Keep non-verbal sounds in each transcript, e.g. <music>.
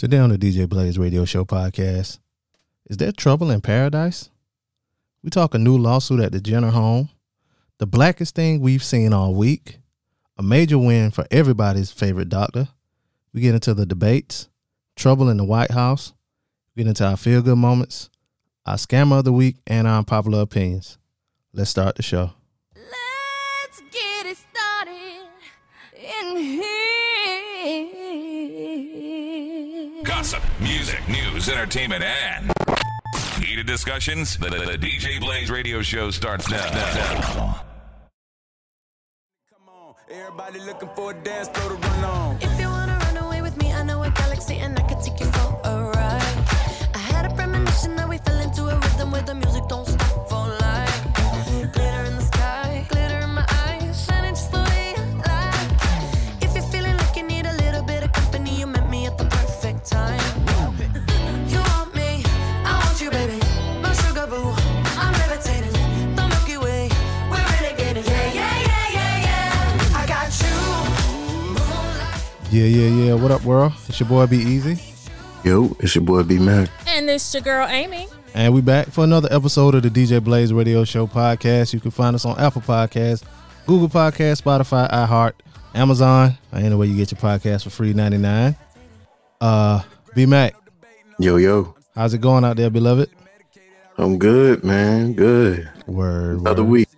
Today on the DJ Blaze Radio Show podcast, is there trouble in paradise? We talk a new lawsuit at the Jenner home, the blackest thing we've seen all week, a major win for everybody's favorite doctor. We get into the debates, trouble in the White House, we get into our feel good moments, our scammer of the week, and our unpopular opinions. Let's start the show. Gossip, music, news, entertainment, and heated discussions. The, the, the DJ Blaze radio show starts now. now. Come on, everybody looking for a dance floor to run on. If you wanna run away with me, I know a galaxy and I could take you for a ride. I had a premonition that we fell into a rhythm where the music don't stop for Yeah, yeah, yeah. What up, world? It's your boy Be Easy. Yo, it's your boy B Mac. And it's your girl Amy. And we back for another episode of the DJ Blaze Radio Show podcast. You can find us on Apple Podcasts, Google Podcasts, Spotify, iHeart, Amazon, or anywhere you get your podcast for free ninety nine. Uh, B Mac, Yo, yo. how's it going out there, beloved? I'm good, man. Good. Word, Another word. week.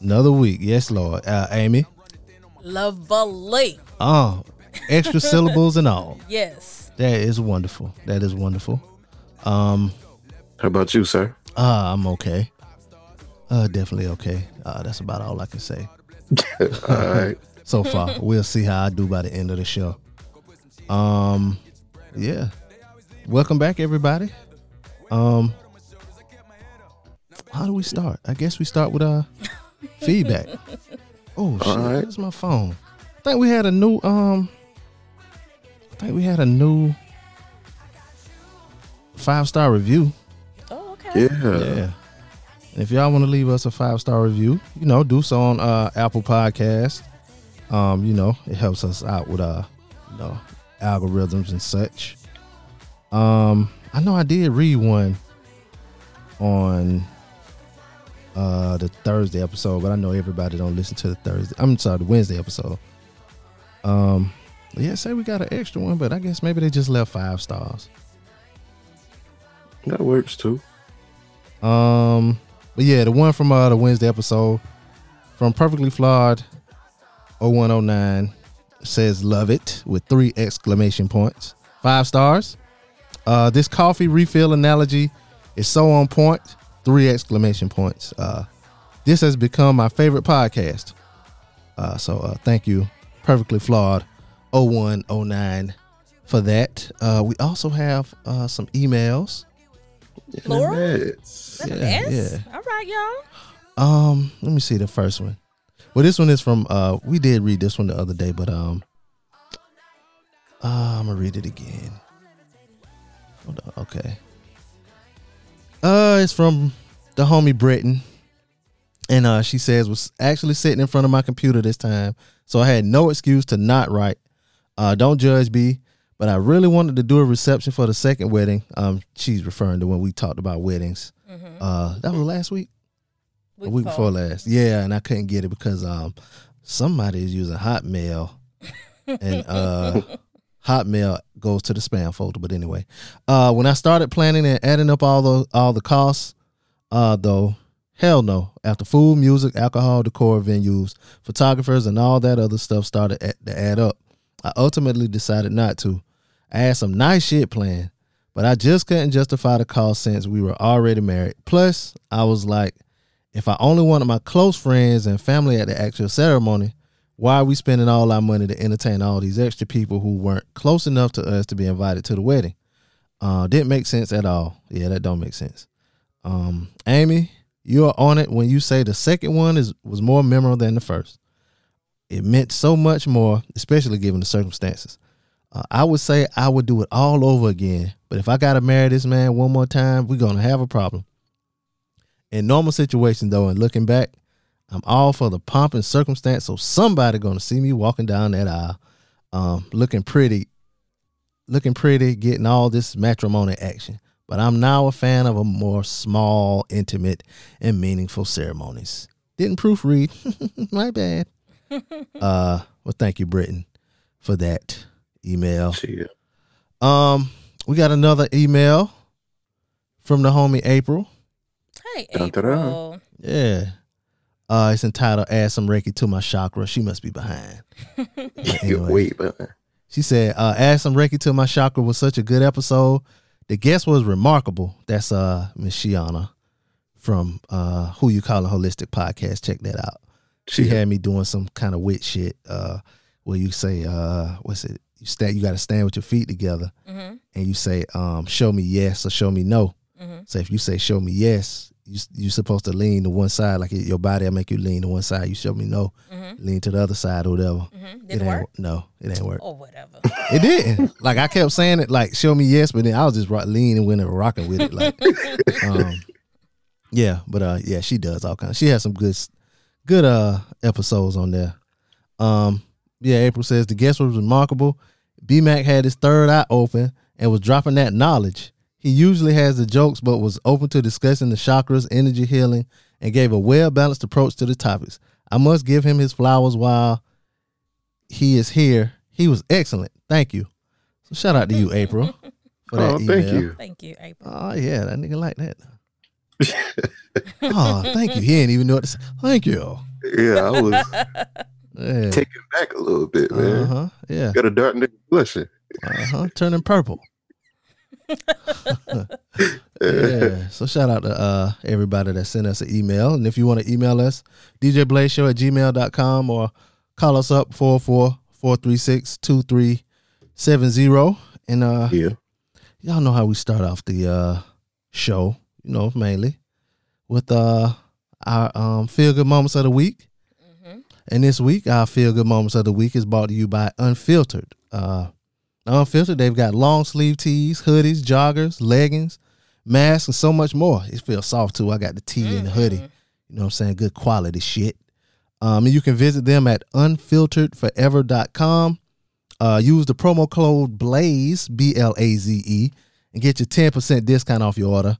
another week. Yes, Lord. Uh, Amy, Lovely. oh, extra syllables and all. <laughs> Yes. That is wonderful. That is wonderful. Um, How about you, sir? uh, I'm okay. Uh, definitely okay. Uh, that's about all I can say. <laughs> All right. <laughs> so far. we'll see how I do by the end of the show. Um, yeah. Welcome back, everybody. Um, how do we start? I guess we start with uh feedback. Oh shit, All right. where's my phone? I think we had a new um. I think we had a new five star review. Oh, okay. Yeah. Yeah. And if y'all want to leave us a five star review, you know, do so on uh, Apple Podcast. Um, you know, it helps us out with uh, you know, algorithms and such. Um, I know I did read one on uh the Thursday episode, but I know everybody don't listen to the Thursday. I'm sorry, the Wednesday episode. Um, yeah, say we got an extra one, but I guess maybe they just left five stars. That works too. Um, but yeah, the one from uh the Wednesday episode from Perfectly Flawed 0109 says love it with three exclamation points. Five stars. Uh this coffee refill analogy is so on point. Three exclamation points. Uh this has become my favorite podcast. Uh so uh thank you, Perfectly Flawed 0109 for that. Uh we also have uh some emails. Plural? Yes. Yeah, yeah. All right, y'all. Um, let me see the first one. Well, this one is from uh we did read this one the other day, but um uh, I'm gonna read it again. Hold on, okay. Uh it's from the homie Britton. And uh she says was actually sitting in front of my computer this time, so I had no excuse to not write. Uh don't judge B. but I really wanted to do a reception for the second wedding. Um she's referring to when we talked about weddings. Uh that was last week a week before last. Yeah, and I couldn't get it because um somebody is using Hotmail, and uh <laughs> Hotmail goes to the spam folder. But anyway, uh when I started planning and adding up all the all the costs, uh though hell no. After food, music, alcohol, decor, venues, photographers, and all that other stuff started at, to add up, I ultimately decided not to. I had some nice shit planned, but I just couldn't justify the cost since we were already married. Plus, I was like, if I only wanted my close friends and family at the actual ceremony, why are we spending all our money to entertain all these extra people who weren't close enough to us to be invited to the wedding? Uh, didn't make sense at all. Yeah, that don't make sense. Um, Amy, you're on it when you say the second one is was more memorable than the first. It meant so much more, especially given the circumstances. Uh, I would say I would do it all over again. But if I gotta marry this man one more time, we're gonna have a problem. In normal situations, though, and looking back, I'm all for the pomp and circumstance. So somebody gonna see me walking down that aisle, um, looking pretty, looking pretty, getting all this matrimony action. But I'm now a fan of a more small, intimate, and meaningful ceremonies. Didn't proofread. <laughs> My bad. <laughs> uh, well, thank you, Britton, for that email. Shit. Um, we got another email from the homie April. Hey. April. Yeah. Uh, it's entitled "Add Some Reiki to My Chakra." She must be behind. <laughs> Anyway. Wait, but She said, uh, "Add some Reiki to my chakra" was such a good episode. The guest was remarkable. That's uh Miss Shiana from uh Who You Call a Holistic Podcast. Check that out. She Yeah. had me doing some kind of wit shit. Uh, where you say, uh, what's it? You stand. You got to stand with your feet together, Mm-hmm. and you say, um, "Show me yes" or "Show me no." Mhm. So if you say "Show me yes," you you're supposed to lean to one side, like your body will make you lean to one side. You show me no, Mm-hmm. lean to the other side or whatever. Mm-hmm. Did it it, ain't work? No, it ain't work. Or whatever. It didn't. Like I kept saying it, like show me yes, but then I was just rock, leaning when it rocking with it. Like, <laughs> um, yeah, but uh, yeah, she does all kinds. She has some good, good uh episodes on there. Um, yeah, April says the guest was remarkable. B Mac had his third eye open and was dropping that knowledge. He usually has the jokes, but was open to discussing the chakras, energy healing, and gave a well balanced approach to the topics. I must give him his flowers while he is here. He was excellent. Thank you. So shout out to you, April, for <laughs> that oh, email. thank you. Thank you, April. Oh yeah, that nigga like that. <laughs> oh, thank you. He ain't even know what to say. Thank you. Yeah, I was <laughs> Yeah. taken back a little bit, man. Uh huh. Yeah. Got a dark nigga blushing. Uh huh. Turning purple. <laughs> yeah. So shout out to uh, everybody that sent us an email. And if you want to email us, djblazeshow at gmail.com or call us up 444-436-2370. And uh, Yeah. y'all know how we start off the uh, show, you know, mainly with uh, our um, feel good moments of the week. And this week, our feel good moments of the week is brought to you by Unfiltered. Uh, Unfiltered, they've got long sleeve tees, hoodies, joggers, leggings, masks, and so much more. It feels soft too. I got the tee and the hoodie. You know what I'm saying? Good quality shit. Um, and you can visit them at unfilteredforever.com. Uh, use the promo code BLAZE, B L A Z E, and get your 10% discount off your order.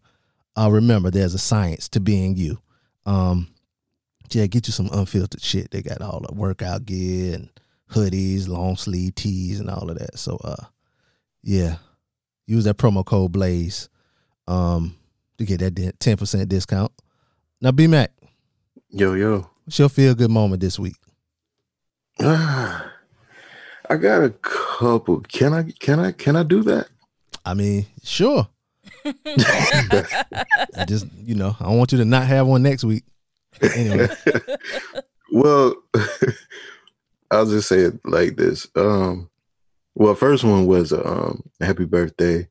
Uh, remember, there's a science to being you. Um, yeah, get you some unfiltered shit. They got all the workout gear and hoodies, long sleeve tees, and all of that. So, uh, yeah, use that promo code Blaze, um, to get that ten percent discount. Now, B Mac, Yo, yo. what's your feel good moment this week? <sighs> I got a couple. Can I can I can I do that? I mean, sure. I <laughs> just, you know, I want you to not have one next week. Anyway, <laughs> Well, <laughs> I'll just say it like this. Um, well, first one was um, happy birthday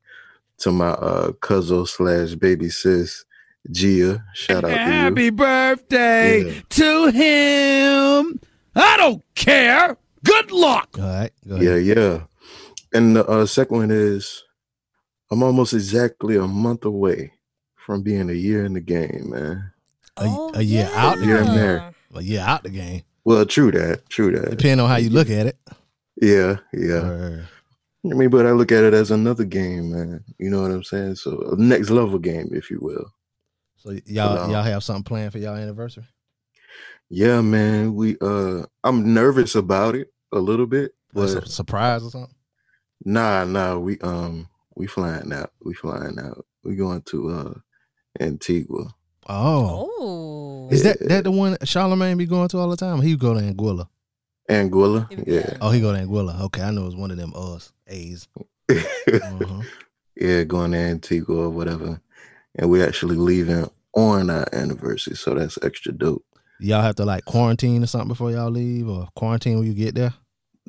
to my uh, cousin slash baby sis Gia. Shout out to. Happy birthday Yeah. to him. I don't care. Good luck. all right, go. Yeah, yeah. And the uh, second one is I'm almost exactly a month away from being a year in the game, man. A- a year out the game. there. Well, yeah, out the game. Well, true that, true that. Depending on how you look at it. Yeah, yeah. Or- I mean, but I look at it as another game, man. You know what I'm saying? So a next level game, if you will. so y'all, Hold on. y'all have something planned for y'all anniversary? Yeah, man. We uh I'm nervous about it a little bit, Like but some surprise or something? nah, nah, we um we flying out. We flying out. We going to uh Antigua. Oh, Oh. is that that the one Charlemagne be going to all the time? He go to Anguilla. Anguilla. Yeah. Oh, he go to Anguilla. Okay, I know it's one of them us A's. Yeah. <laughs> Uh-huh. yeah, going to Antigua or whatever. And we actually leaving on our anniversary, so that's extra dope. Y'all have to like quarantine or something before y'all leave, or quarantine when you get there.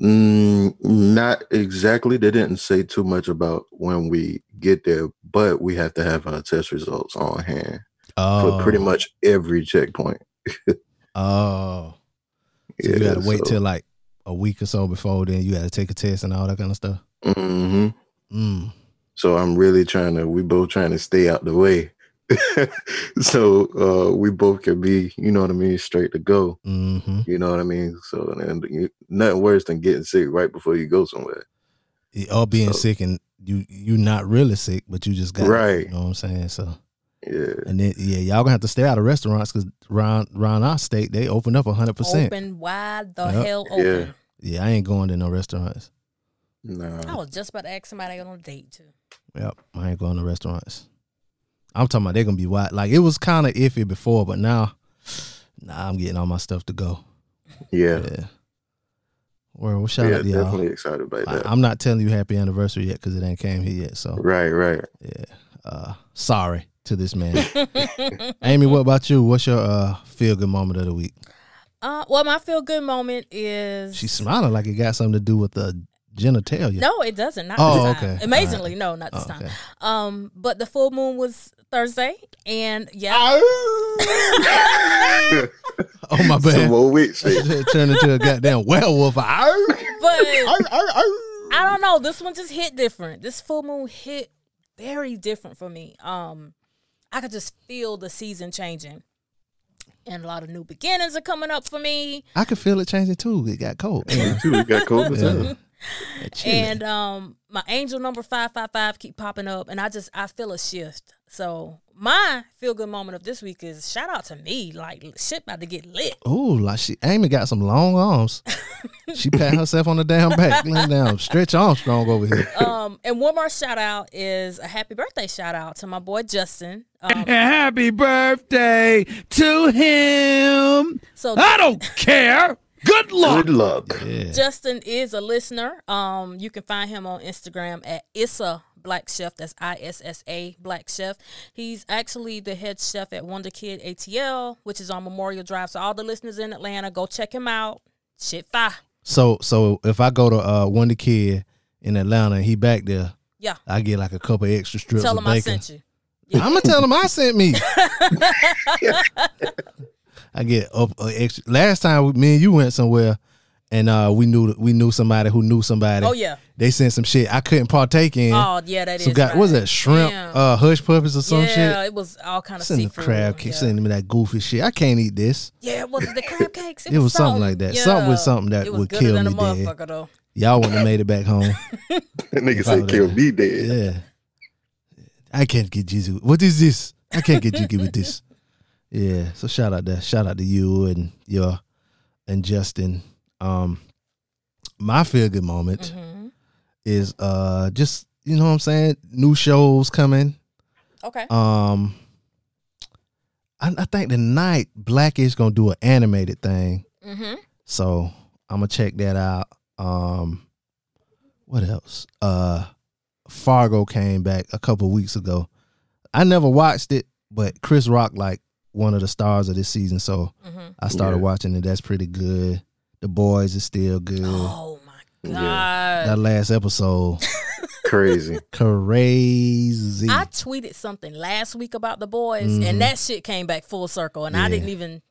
Mm, not exactly. They didn't say too much about when we get there, but we have to have our test results on hand Oh, for pretty much every checkpoint. Oh, so you Yeah, got to wait so- till like a week or so before then. You got to take a test and all that kind of stuff. Mhm. Mm. So I'm really trying to. We both trying to stay out the way, <laughs> so uh, we both can be, you know what I mean, straight to go. hmm You know what I mean. So and you, nothing worse than getting sick right before you go somewhere. All being So- sick and you you not really sick, but you just got it, Right. You know what I'm saying? So Yeah. and then yeah, y'all gonna have to stay out of restaurants because around around our state they open up hundred percent. Open wide the Yep. hell open. Yeah. Yeah, I ain't going to no restaurants. No, I was just about to ask somebody on a date too. Yep, I ain't going to restaurants. I'm talking about they're gonna be wide. Like it was kind of iffy before, but now, nah, I'm getting all my stuff to go. Yeah. Yeah. Well, well shout Yeah, out to y'all. definitely excited about I, that. I'm not telling you happy anniversary yet because it ain't came here yet. So right, right. yeah, uh, sorry to this man. <laughs> Amy, what about you? What's your uh, feel good moment of the week? Uh, well, my feel good moment is She's smiling like it got something to do with the genitalia. no, it doesn't. Not Oh, this time. okay. Amazingly, no, not this Oh, time. Um, but the full moon was Thursday, and yeah, <laughs> Oh my Some bad. more week <laughs> shit. Turned into a goddamn werewolf. Arr! but I don't know. This one just hit different. This full moon hit very different for me. Um, I could just feel the season changing, and a lot of new beginnings are coming up for me. I could feel it changing too. It got cold. Yeah. <laughs> Too, we got cold. Yeah. Chilly. And um, my angel number five five five keep popping up, and I just I feel a shift. So my feel good moment of this week is shout out to me. Like shit about to get lit. Ooh, like she Amy got some long arms. she pat herself on the damn back, <laughs> laying down. Stretch Armstrong over here. Um, and one more shout out is a happy birthday shout out to my boy Justin. Um, <laughs> Happy birthday to him. so I don't care. Good luck. Good luck. Yeah. Justin is a listener. Um, you can find him on Instagram at Issa Black Chef. That's I S S A Black Chef. He's actually the head chef at Wonderkid ATL, which is on Memorial Drive. So all the listeners in Atlanta, go check him out. Shit fire. So so if I go to uh Wonderkid in Atlanta and he back there, Yeah. I get like a couple extra strips Tell of him I bacon. sent you. I'm gonna tell him I sent me. <laughs> <laughs> I get up uh, extra. Last time me and you went somewhere, and uh, we knew we knew somebody who knew somebody. Oh yeah. They sent some shit I couldn't partake in. Oh yeah, that is. some guy, right. what was that shrimp, Damn. uh, hush puppies or some yeah, shit? it was all kind of Send the seafood. crab cake, yeah. sending me that goofy shit. I can't eat this. Yeah, it was the crab <laughs> cakes. It, It was something like that. Something with something that it was would kill than me a dead. though. Y'all wouldn't have made it back home. <laughs> That nigga said kill me dead. Yeah. I can't get Jesus. What is this? I can't get jiggy with this. Yeah. So shout out that. Shout out to you and your and Justin. Um my feel good moment hmm is uh just you know what I'm saying? New shows coming. Okay. Um I, I think tonight Black-ish gonna do an animated thing. hmm So I'm gonna check that out. Um, what else? Uh, Fargo came back a couple weeks ago. I never watched it, but Chris Rock like one of the stars of this season, so hmm I started Yeah. watching it. That's pretty good. The boys is still good. Oh my god. Yeah. That last episode, <laughs> Crazy. crazy. I tweeted something last week about the boys, Mhm. and that shit came back full circle, and I didn't even.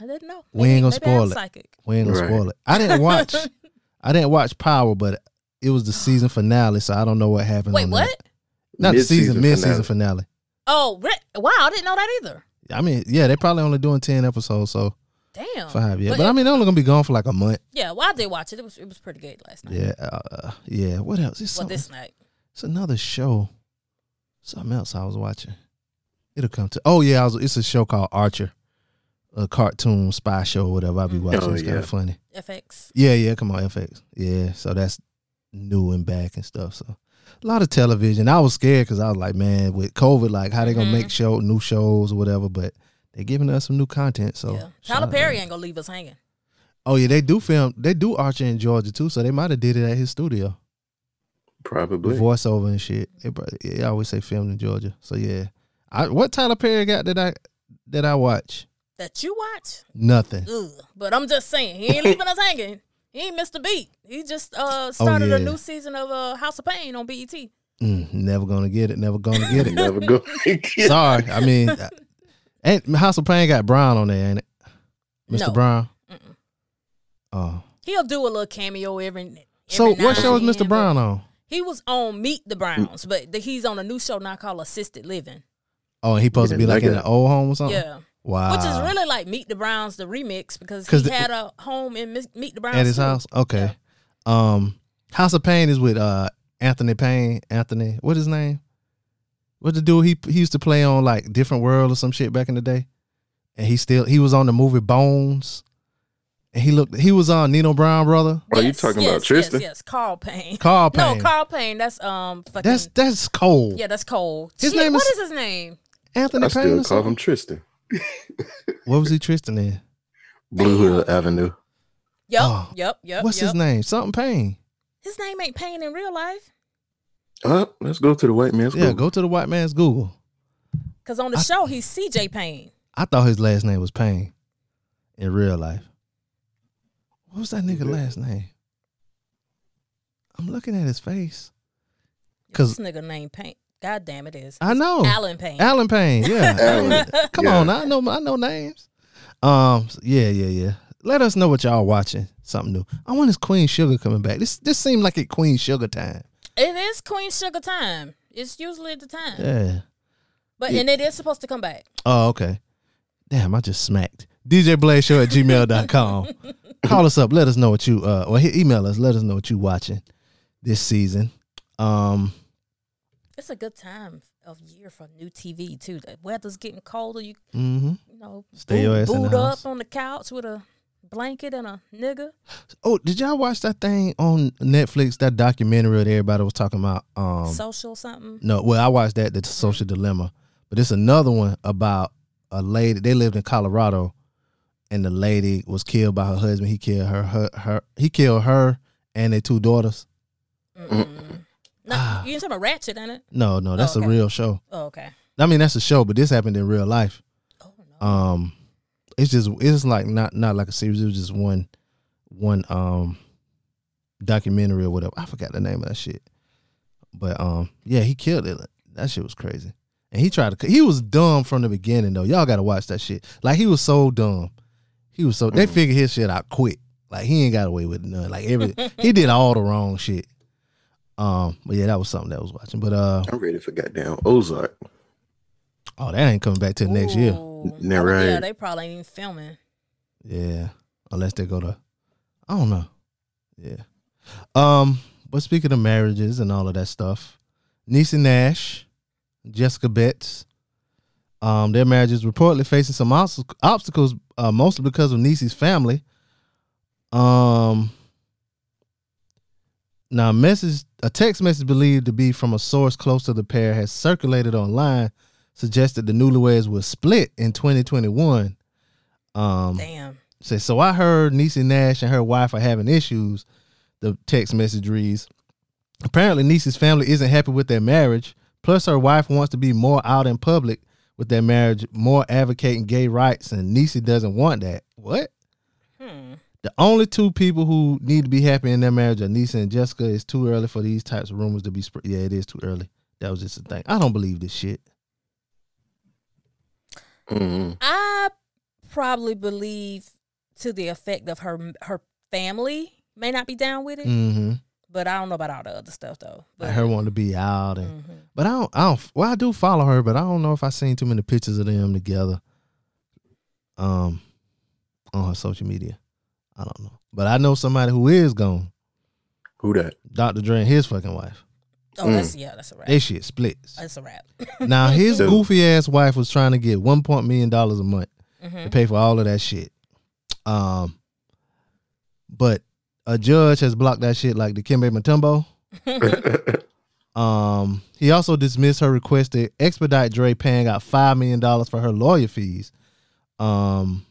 I didn't know. We ain't gonna maybe spoil it. Psychic. we ain't gonna Right. spoil it. I didn't watch. <laughs> I didn't watch Power, but it was the <gasps> season finale, so I don't know what happened. Wait, on what? That. Not the season, Mid-season mid-season finale. Oh, re- wow! I didn't know that either. I mean, yeah, they're probably only doing ten episodes, so Damn. five, yeah. But But, I mean, they're only gonna be gone for like a month. Yeah, well, I did watch it. It was it was pretty good last night. Yeah, uh, yeah. What else? It's, Well, this night. it's another show. Something else I was watching. It'll come to. Oh yeah, I was, it's a show called Archer, a cartoon spy show, or whatever. I'll be Mhm. watching. Oh, it's kind yeah. of funny. FX. Yeah, yeah. Come on, FX. Yeah, so that's new and back and stuff. So a lot of television. I was scared because I was like, man, with COVID, like how they gonna Mhm. make show new shows or whatever. But they're giving us some new content. So yeah. Tyler Perry to- ain't gonna leave us hanging. Oh yeah, they do film. They do Archer in Georgia too, so they might have did it at his studio. The Probably. voiceover and shit. They, pro- they always say filmed in Georgia. So yeah, I what Tyler Perry got that I that I watch? That you watch. Nothing. Ugh. But I'm just saying, he ain't leaving us hanging. He ain't missed a beat. He just uh started a Oh, yeah. new season of uh, House of Payne on BET. Mm, never gonna get it. Never gonna get it. <laughs> Never go. <laughs> Sorry, I mean, uh, ain't House of Payne got Brown on there, ain't it? Mr. No. Brown. Mm-mm. Oh, He'll do a little cameo every. every so now what show is Mr. Brown on? He was on Meet the Browns, but the, he's on a new show now called Assisted Living. Oh, and he supposed to be like like in an old home or something. Yeah. Wow. Which is really like Meet the Browns, the remix, because he the- had a home in Meet the Browns at his too. house. Okay. Um, House of Payne is with uh Anthony Payne. Anthony, what his name? What the dude he he used to play on like Different World or some shit back in the day, and he still he was on the movie Bones, and he looked he was on Nino Brown brother. Oh, you talking about Tristan? Yes, yes, Carl Payne. Carl Payne. No, Carl Payne. That's um. Fucking, That's that's cold. yeah, that's Cole. His Shit, name what is- is his name? Anthony I Payne. still call him? Tristan. What was he Tristan in? Blue Hill Avenue. Yep, Oh, yep, yep. What's yep. his name? Something Payne. His name ain't Payne in real life. Uh, let's go to the white man's Yeah, Google. go to the white man's Google. Cause on the show he's CJ Payne. I thought his last name was Payne in real life. What was that nigga last name? I'm looking at his face. Cause this nigga named Payne. God damn it is. I know Allen Payne. Allen Payne. Yeah, <laughs> Allen, <laughs> Come yeah. on, I know I know names. Um, yeah, yeah, yeah. Let us know what y'all watching. Something new. I want this Queen Sugar coming back. This this seemed like it Queen Sugar time. It is Queen Sugar time. It's usually at the time. Yeah. But Yeah. and it is supposed to come back. Oh, okay. Damn, I just smacked. DJ Blaze Show at gmail.com. <laughs> Call us up. Let us know what you uh or hit- email us. Let us know what you watching this season. Um It's a good time of year for new TV too. The weather's getting colder. You mm-hmm. you know Stay your ass in the boot house. up on the couch with a blanket and a nigga. Oh, did y'all watch that thing on Netflix, that documentary that everybody was talking about? Um social something. No, well, I watched that, the social dilemma. But it's another one about a lady. They lived in Colorado, and the lady was killed by her husband. He killed her. Her. her he killed her and their two daughters. Mm-mm. No, Ah. you ain't talking about Ratchet, ain't it? No, no, that's okay. a real show. Oh, okay. I mean, that's a show, but this happened in real life. Oh no. Um, it's just it's like not not like a series. It was just one one um documentary or whatever. I forgot the name of that shit. But um, yeah, he killed it. That shit was crazy. And he tried to. He was dumb from the beginning though. Y'all got to watch that shit. Like he was so dumb. He was so. They figured his shit out quick. Like he ain't got away with none. Like every he did all the wrong shit. Um, but yeah, that was something that I was watching. But uh, I'm ready for goddamn Ozark. oh, that ain't coming back till next year. Ooh. Yeah, Oh, Yeah, they probably ain't even filming. Yeah, unless they go to, I don't know. Yeah. Um, but speaking of marriages and all of that stuff, Niecy Nash, Jessica Betts, um, their marriage is reportedly facing some obstacles, uh, mostly because of Niecy's family. Um, now, a message, a text message believed to be from a source close to the pair has circulated online, suggested the newlyweds were split in 2021. Um, Damn. Says, so I heard Niecy Nash and her wife are having issues. The text message reads, apparently Niecy's family isn't happy with their marriage. Plus, her wife wants to be more out in public with their marriage, more advocating gay rights, and Niecy doesn't want that. What? Hmm. The only two people who need to be happy in their marriage are Niecy and Jessica. It's too early for these types of rumors to be spread. Yeah, it is too early. That was just a thing. I don't believe this shit. hmm I probably believe to the effect of her her family may not be down with it, Mm-hmm. but I don't know about all the other stuff though. But Like her wanting to be out and Mhm. But I don't, I don't. Well, I do follow her, but I don't know if I seen too many pictures of them together. Um, on her social media, I don't know. But I know somebody who is gone. Who that? Dr. Dre and his fucking wife. oh, that's yeah, that's a wrap. They shit splits. That's a wrap. <laughs> Now his So- goofy ass wife was trying to get one point million dollars a month to Mhm. pay for all of that shit. Um, but a judge has blocked that shit like the Kimbe Mutombo. <laughs> Um, he also dismissed her request to expedite Dre paying out five million dollars for her lawyer fees. Um, th-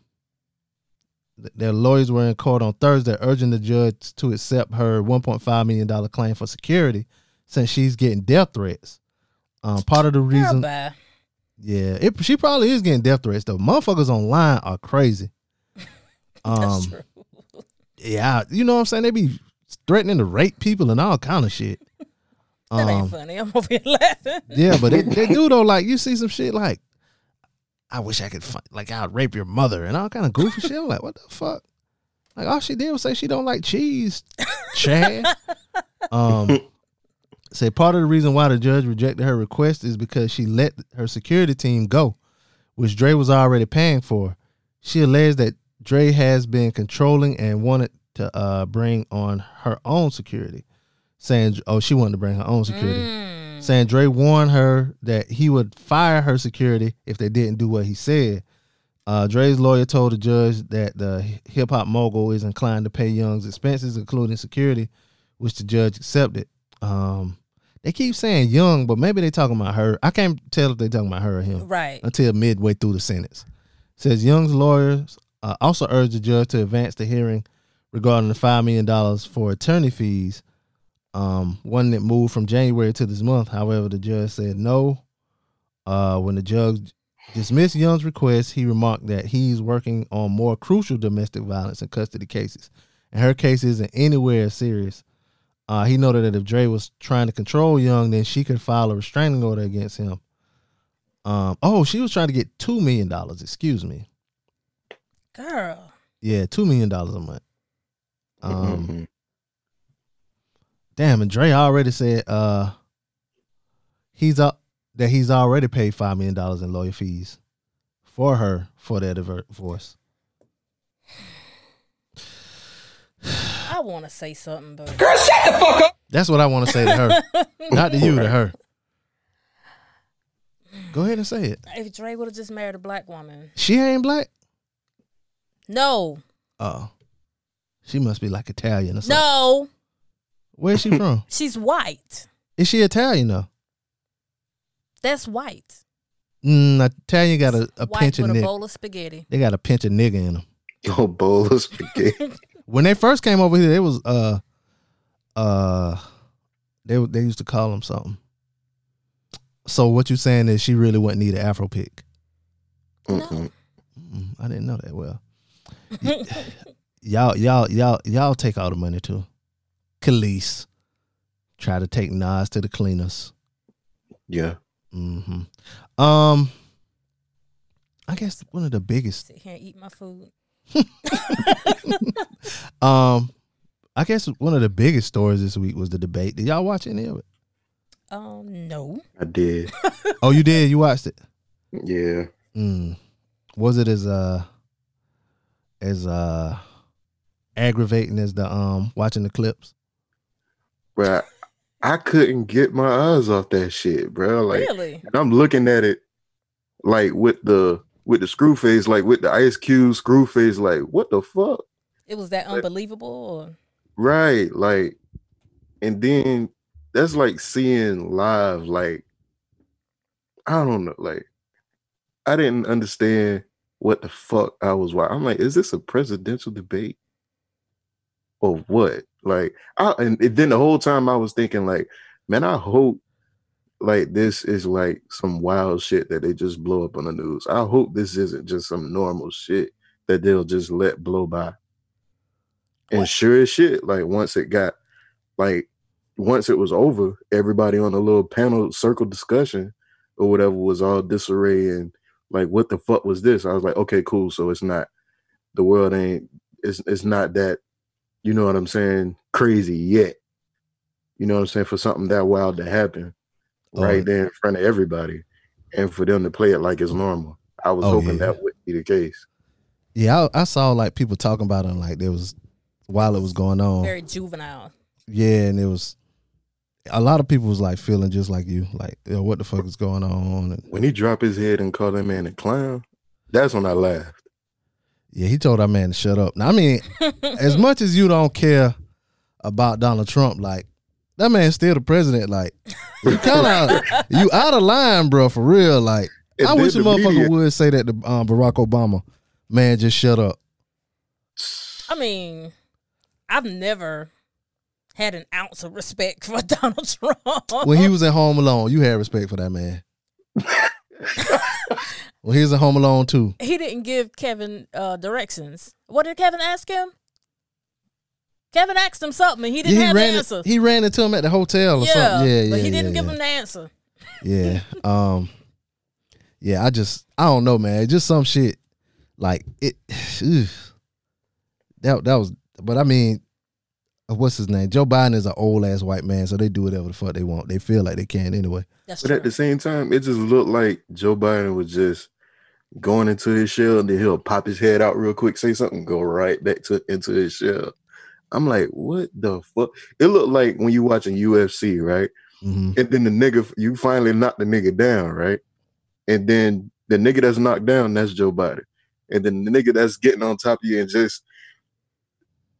their lawyers were in court on Thursday, urging the judge to accept her one point five million dollar claim for security, since she's getting death threats. Um, part of the reason, yeah, it, she probably is getting death threats. The motherfuckers online are crazy. <laughs> Um, That's true. yeah, you know what I'm saying? They be threatening to rape people and all kind of shit. That Um, ain't funny. I'm over here laughing. Yeah, but they, they <laughs> do though. Like you see some shit like, I wish I could find, like I'd rape your mother and all kind of goofy shit. I'm like, what the fuck? Like all she did was say she don't like cheese, Chad. <laughs> um, say part of the reason why the judge rejected her request is because she let her security team go, which Dre was already paying for. She alleged that Dre has been controlling and wanted to uh, bring on her own security. saying, "Oh, she wanted to bring her own security." Mm. Saying Dre warned her that he would fire her security if they didn't do what he said. Uh, Dre's lawyer told the judge that the hip hop mogul is inclined to pay Young's expenses, including security, which the judge accepted. Um, they keep saying Young, but maybe they talking about her. I can't tell if they talking about her or him Right. until midway through the sentence. Says Young's lawyers uh, also urged the judge to advance the hearing regarding the five million dollars for attorney fees. Um, one that moved from January to this month. However, the judge said no. Uh, when the judge dismissed Young's request, he remarked that he's working on more crucial domestic violence and custody cases, and her case isn't anywhere as serious. Uh, he noted that if Dre was trying to control Young, then she could file a restraining order against him. Um, oh, she was trying to get two million dollars. Excuse me. Girl. Yeah, two million dollars a month. Um, Mhm. Damn, and Dre already said uh he's up that he's already paid five million dollars in lawyer fees for her for that divorce. <sighs> I want to say something, but girl, shut the fuck up. That's what I want to say to her, <laughs> not to you, to her. Go ahead and say it. if Dre would have just married a black woman, She ain't black. no, Oh, she must be like Italian or something. no, Where's she from? <laughs> she's white. Is she Italian though? That's white. Mm, Italian got a, a white pinch of with a nigga. bowl of spaghetti. They got a pinch of nigga in them. <laughs> Oh, bowl of spaghetti. <laughs> when they first came over here, it was uh uh they they used to call them something. So what you saying is she really wouldn't need an Afro pick? Mm-mm. Mm, I didn't know that well. Y- y'all y'all y'all y'all take all the money too. Kelis try to take Nas to the cleaners. Yeah. Mm-hmm. Um, I guess one of the biggest Sit here and eat my food. <laughs> Um, I guess one of the biggest stories this week was the debate. Did y'all watch any of it? Um, no. I did. <laughs> Oh, you did. You watched it. Yeah. Mm. Was it as uh as uh aggravating as the um watching the clips? But I couldn't get my eyes off that shit, bro. Like really? I'm looking at it like with the with the screw face, like with the ice cube screw face, like what the fuck? It was that unbelievable, or Right. Like, and then that's like seeing live, like, I don't know, like, I didn't understand what the fuck I was watching. I'm like, is this a presidential debate? Or what? Like, I, and then the whole time I was thinking, like, man, I hope like this is like some wild shit that they just blow up on the news. I hope this isn't just some normal shit that they'll just let blow by. And What? sure as shit, like once it got like once it was over, everybody on the little panel circle discussion or whatever was all disarray and like what the fuck was this? I was like, okay, cool. So it's not the world ain't it's it's not that, you know what I'm saying, crazy yet. You know what I'm saying? For something that wild to happen Oh, right there in front of everybody and for them to play it like it's normal. I was Oh, hoping yeah. that would be the case. Yeah, I, I saw like people talking about it. and, Like there was while it was going on. very juvenile. Yeah, and it was a lot of people was like feeling just like you, like Yo, what the fuck is going on? And When he dropped his head and called that man a clown, that's when I laughed. Yeah, he told that man to shut up. Now, I mean, as <laughs> much as you don't care about Donald Trump, like that man's still the president. Like you <laughs> kind of you out of line, bro, for real. Like And I wish a the motherfucker media- would say that to um, Barack Obama. Man, just shut up. I mean, I've never had an ounce of respect for <laughs> Donald Trump. When he was at Home Alone, you had respect for that man. When he's at Home Alone too. he didn't give Kevin uh, directions. What did Kevin ask him? Kevin asked him something, and he didn't Yeah, he have ran the it- answer. he ran into him at the hotel or yeah, something. Yeah, yeah, but he didn't give him the answer. Yeah. <laughs> Um yeah, I just I don't know, man. Just some shit like it <sighs> ugh. that that was but I mean what's his name? Joe Biden is an old ass white man, so they do whatever the fuck they want. They feel like they can anyway. That's But true. at the same time, it just looked like Joe Biden was just going into his shell and then he'll pop his head out real quick, say something, go right back to into his shell. I'm like, what the fuck? It looked like when you watching UFC, right? hmm And then the nigga, you finally knock the nigga down, right? And then the nigga that's knocked down, that's Joe Biden. And then the nigga that's getting on top of you and just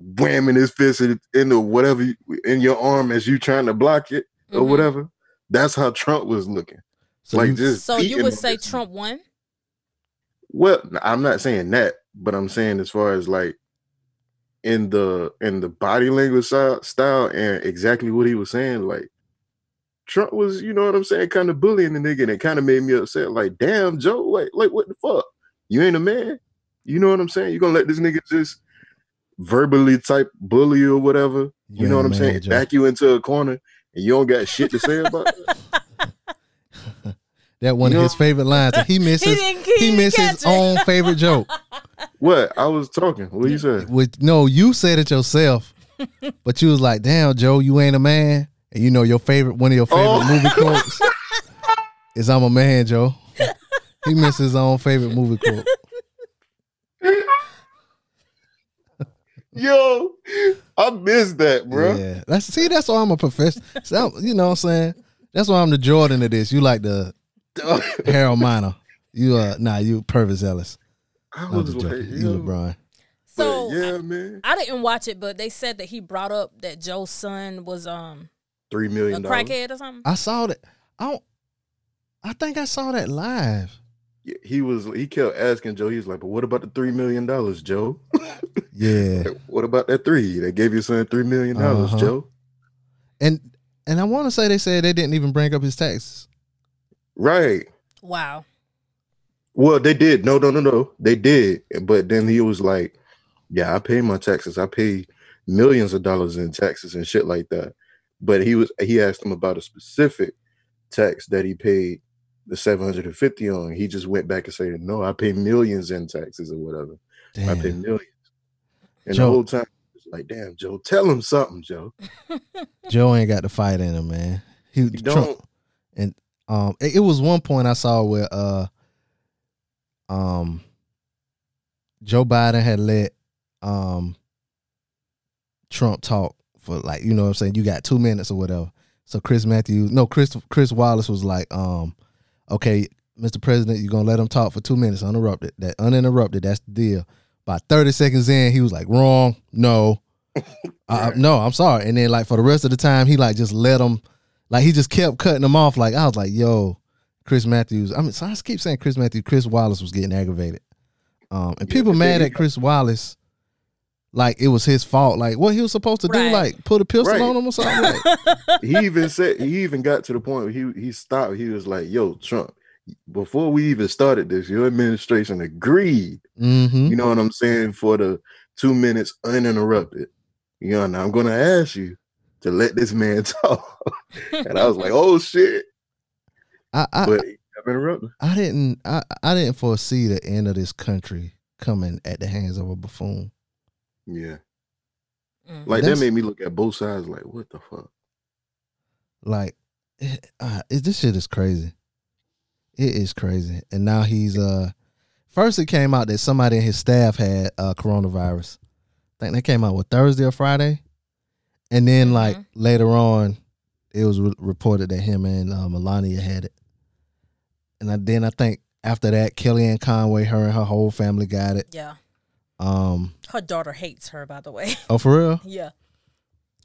whamming his fist in- into whatever you, in your arm as you trying to block it or Mhm. whatever. That's how Trump was looking. So like you- just So you would him. say Trump won? Well, I'm not saying that, but I'm saying as far as like in the in the body language style, style and exactly what he was saying, like Trump was, you know what I'm saying, kind of bullying the nigga, and it kind of made me upset. Like, damn, Joe, like, like what the fuck? You ain't a man. You know what I'm saying? You gonna let this nigga just verbally type bully or whatever? You, ain't know what I'm man, saying? Joe. Back you into a corner and you don't got shit to say about it. <laughs> That one You of know- his favorite lines. and He <laughs> misses. didn't- he he didn't missed his it. own favorite joke. <laughs> What? I was talking. What you said? With no, you said it yourself, but you was like, "Damn, Joe, you ain't a man." And you know your favorite one of your favorite Oh. movie quotes is "I'm a man, Joe." He missed his own favorite movie quote. Yo, I missed that, bro. Yeah, that's see, that's why I'm a professional. So, you know what I'm saying? That's why I'm the Jordan of this. You like the <laughs> Harold Miner. You uh, nah, you Pervis Ellis. I was like, joking. You LeBron. So yeah, man, I didn't watch it, but they said that he brought up that Joe's son was um three million a crackhead or something. I saw that. I don't. I think I saw that live. He was. He kept asking Joe. He was like, "But what about the three million dollars, Joe? <laughs> Yeah, what about that three? They gave your son three million dollars, Uh-huh. Joe." and and I want to say they said they didn't even bring up his taxes. Right. Wow. Well, they did. No, no, no, no. They did. But then he was like, "Yeah, I pay my taxes. I pay millions of dollars in taxes and shit like that." But he was. He asked him about a specific tax that he paid the seven hundred and fifty on. He just went back and said, "No, I pay millions in taxes or whatever. I pay Damn, millions. And Joe- the whole time, it's like, "Damn, Joe, tell him something, Joe." <laughs> Joe ain't got the fight in him, man. He You Trump, don't. and um, it, it was one point I saw where uh, um, Joe Biden had let um Trump talk for like you know what I'm saying. You got two minutes or whatever. So Chris Matthews, no Chris Chris Wallace was like, um, okay, Mr. President, you're gonna let him talk for two minutes uninterrupted. That uninterrupted, that's the deal. By 30 seconds in, he was like, wrong, no. <laughs> Uh, no, I'm sorry. And then like for the rest of the time, he like just let him, like he just kept cutting them off. Like I was like, yo, Chris Matthews. I mean, so I just keep saying Chris Matthews. Chris Wallace was getting aggravated. Um, and people mad at Chris Wallace, like it was his fault. Like what he was supposed to do, like put a pistol Right. on him or something. Like, <laughs> he even said he even got to the point where he he stopped. He was like, "Yo, Trump, before we even started this, your administration agreed. mm-hmm. You know what I'm saying for the two minutes uninterrupted. You know, and I'm gonna ask you to let this man <laughs> talk." and I was like, "Oh shit!" I, I, But he. I didn't I, I didn't foresee the end of this country coming at the hands of a buffoon. Yeah, Mm. like That's- that made me look at both sides. Like, what the fuck? Like it, uh, it, this shit is crazy. It is crazy. And now he's uh first it came out that somebody in his staff had uh coronavirus. I think that came out with Thursday or Friday. And then like Mhm. later on it was re- reported that him and uh, Melania had it. And I, then I think after that Kellyanne Conway her and her whole family got it. Yeah. Um Her daughter hates her, by the way. <laughs> oh for real? yeah.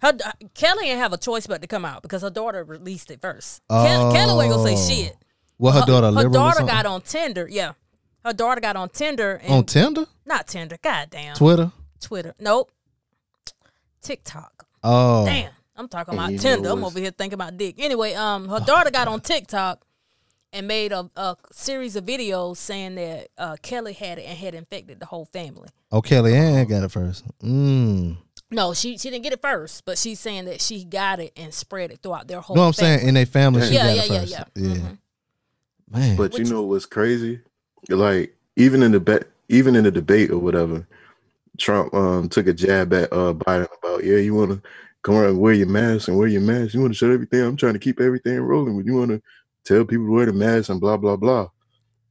Her Kelly ain't have a choice but to come out because her daughter released it first. Oh. Kelly, Kelly ain't gonna say shit. Well her daughter her daughter got on Tinder. Yeah, her daughter got on Tinder and on Tinder? not Tinder. Goddamn, Twitter? Twitter. Nope. TikTok. Oh. Damn, I'm talking about Tinder. I'm over here thinking about dick. Anyway, um, her daughter got on TikTok and made a, a series of videos saying that uh, Kelly had it and had infected the whole family. Oh, Kellyanne got it first. Mm. No, she she didn't get it first, but she's saying that she got it and spread it throughout their whole. Family. No, I'm family. saying in their family, she Yeah, got yeah, it yeah, first. yeah. Yeah, Mhm. man. But you know what's crazy? Like even in the be- even in the debate or whatever, Trump um took a jab at uh Biden about yeah, you want to come around and wear your mask and wear your mask. You want to shut everything. I'm trying to keep everything rolling. But you want to tell people to wear the mask and blah blah blah.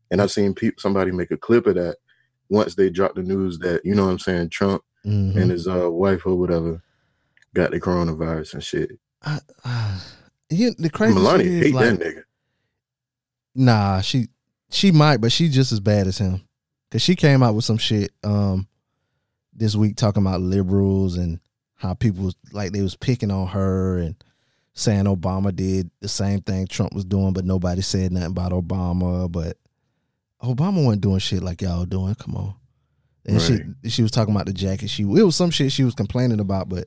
And I've seen people somebody make a clip of that once they dropped the news that you know what I'm saying Trump Mhm. and his uh wife or whatever got the coronavirus and shit. I, uh, you, the crazy Melania shit hate like, that nigga. Nah, she she might, but she just as bad as him. Cause she came out with some shit um this week talking about liberals and how people was like they was picking on her and saying Obama did the same thing Trump was doing, but nobody said nothing about Obama. But Obama wasn't doing shit like y'all doing. Come on. And Right. she she was talking about the jacket. She it was some shit she was complaining about, but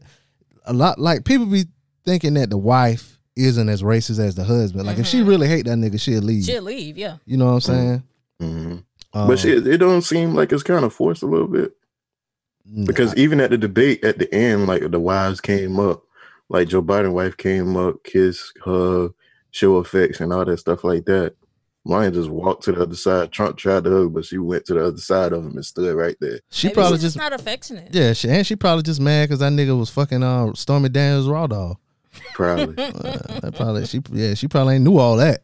a lot like people be thinking that the wife isn't as racist as the husband. Like if she really hate that nigga, she'll leave. She'll leave, yeah. You know what I'm saying? hmm Um, but shit, it don't seem like it's kind of forced a little bit nah. because even at the debate at the end, like the wives came up, like Joe Biden wife came up, kiss, hug, show affection, and all that stuff like that. Melania just walked to the other side. Trump tried to hug, but she went to the other side of him and stood right there. she Maybe probably she's just not affectionate. yeah, she, and she probably just mad because that nigga was fucking uh, Stormy Daniels raw dog. Probably. <laughs> Uh, probably she yeah she probably ain't knew all that.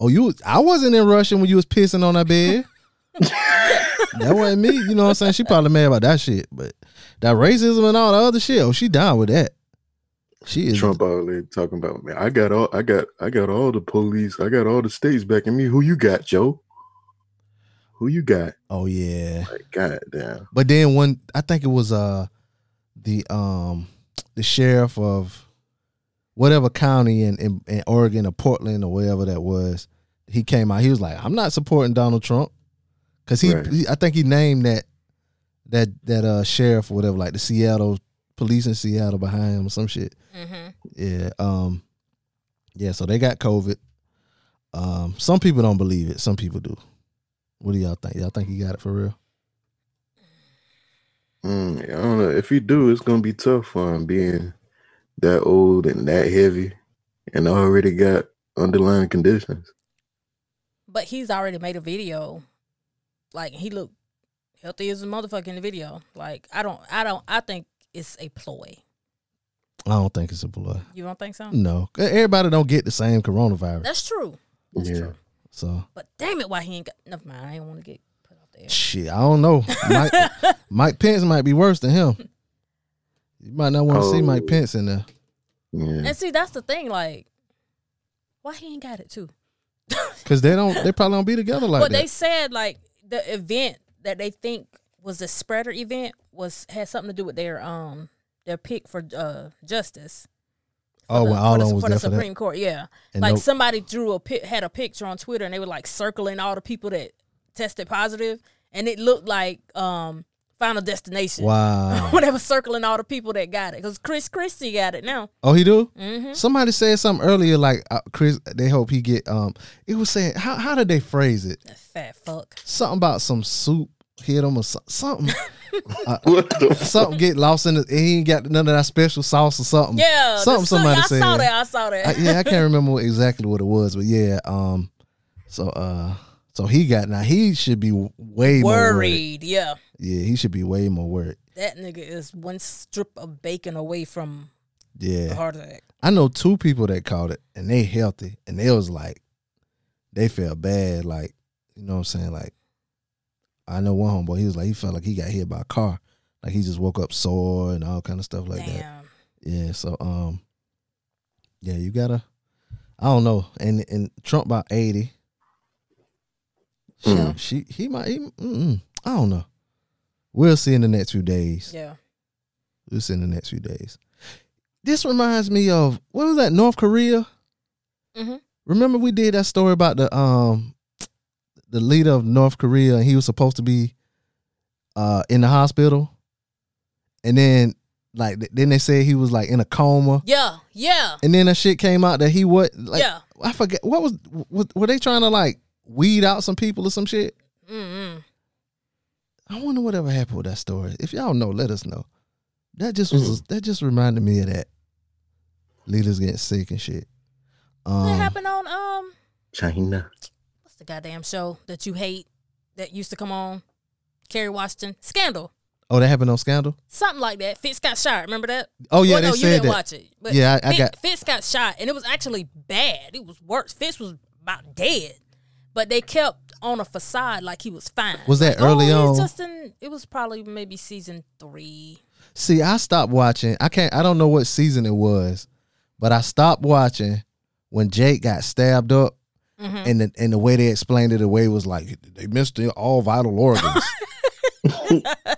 Oh, you I wasn't in Russian when you was pissing on that bed. <laughs> that wasn't me. You know what I'm saying? She probably mad about that shit, but that racism and all the other shit. Oh, she down with that. She is Trump out there talking about man. I got all I got I got all the police. I got all the states backing me. Who you got, Joe? Who you got? Oh yeah. Like, God damn. But then when I think it was uh the um the sheriff of whatever county in, in, in Oregon or Portland or wherever that was, he came out. He was like, "I'm not supporting Donald Trump," because he, Right. he- I think he named that that that uh sheriff or whatever, like the Seattle police in Seattle behind him or some shit. hmm Yeah. Um. Yeah. So they got COVID. Um. Some people don't believe it. Some people do. What do y'all think? Y'all think he got it for real? Mm, I don't know. If he do, it's gonna be tough for him being that old and that heavy, and already got underlying conditions. But he's already made a video. Like he looked healthy as a motherfucker in the video. Like I don't I don't I think it's a ploy. I don't think it's a ploy. You don't think so? No, everybody don't get the same coronavirus. That's true. That's yeah. true. So But damn it, why he ain't got never mind. I ain't want to get put off there. shit, I don't know. Mike, <laughs> Mike Pence might be worse than him. You might not want to see Oh. Mike Pence in there. Yeah. And see, that's the thing. Like, why he ain't got it too? <laughs> Cause they don't. They probably don't be together like but that. they said like the event that they think was a spreader event was had something to do with their um their pick for uh justice. for oh, the- when all for the, was for the. Supreme Court, yeah. And like no- somebody drew a pic, had a picture on Twitter, and they were like circling all the people that tested positive, and it looked like um Final Destination. <laughs> Wow. when they were circling all the people that got it, because Chris Christie got it now. Oh, he do. Mm-hmm. Somebody said something earlier, like uh, Chris. They hope he get. Um, it was saying how how did they phrase it? That fat fuck. Something about some soup hit him or so- something. <laughs> What the <laughs> something get lost in it. He ain't got none of that special sauce or something. Yeah, something su- somebody I said. saw that. I saw that. I, yeah, I can't <laughs> remember what- exactly what it was, but yeah. Um, so uh, so he got now. He should be way more worried. Worried, yeah. Yeah, he should be way more worried. That nigga is one strip of bacon away from a Yeah, heart attack. I know two people that caught it, and they healthy, and they was like, they felt bad, like you know what I'm saying, like. I know one homeboy. He was like, he felt like he got hit by a car, like he just woke up sore and all kind of stuff like that. Yeah, so um, yeah, you gotta. I don't know, and and Trump about eighty. She, Mm. she he might. He, mm-mm, I don't know. We'll see in the next few days. Yeah. We'll see in the next few days. This reminds me of what was that? North Korea. Mhm. Remember we did that story about the um the leader of North Korea, and he was supposed to be uh in the hospital, and then like th- then they said he was like in a coma. Yeah. Yeah. And then that shit came out that he what like Yeah. I forget what was w- were they trying to like weed out some people or some shit? Mm-mm. I wonder whatever happened with that story. If y'all know, let us know. That just was that just reminded me of that. Leaders getting sick and shit. Um, What happened on um China. The goddamn show that you hate that used to come on? Kerry Washington. Scandal. Oh, that happened on Scandal. Something like that. Fitz got shot. Remember that? Oh yeah, well, they no, you didn't that. watch it. But Yeah, I- I Fitz, got- Fitz got shot, and it was actually bad. It was worse. Fitz was about dead, but they kept on a facade like he was fine. Was that Like, oh, early oh, on? Just in. It was probably maybe season three. See, I stopped watching. I can't. I don't know what season it was, but I stopped watching when Jake got stabbed up, Mm-hmm. and the and the way they explained it, the way was like they missed the- all vital organs. <laughs> <laughs>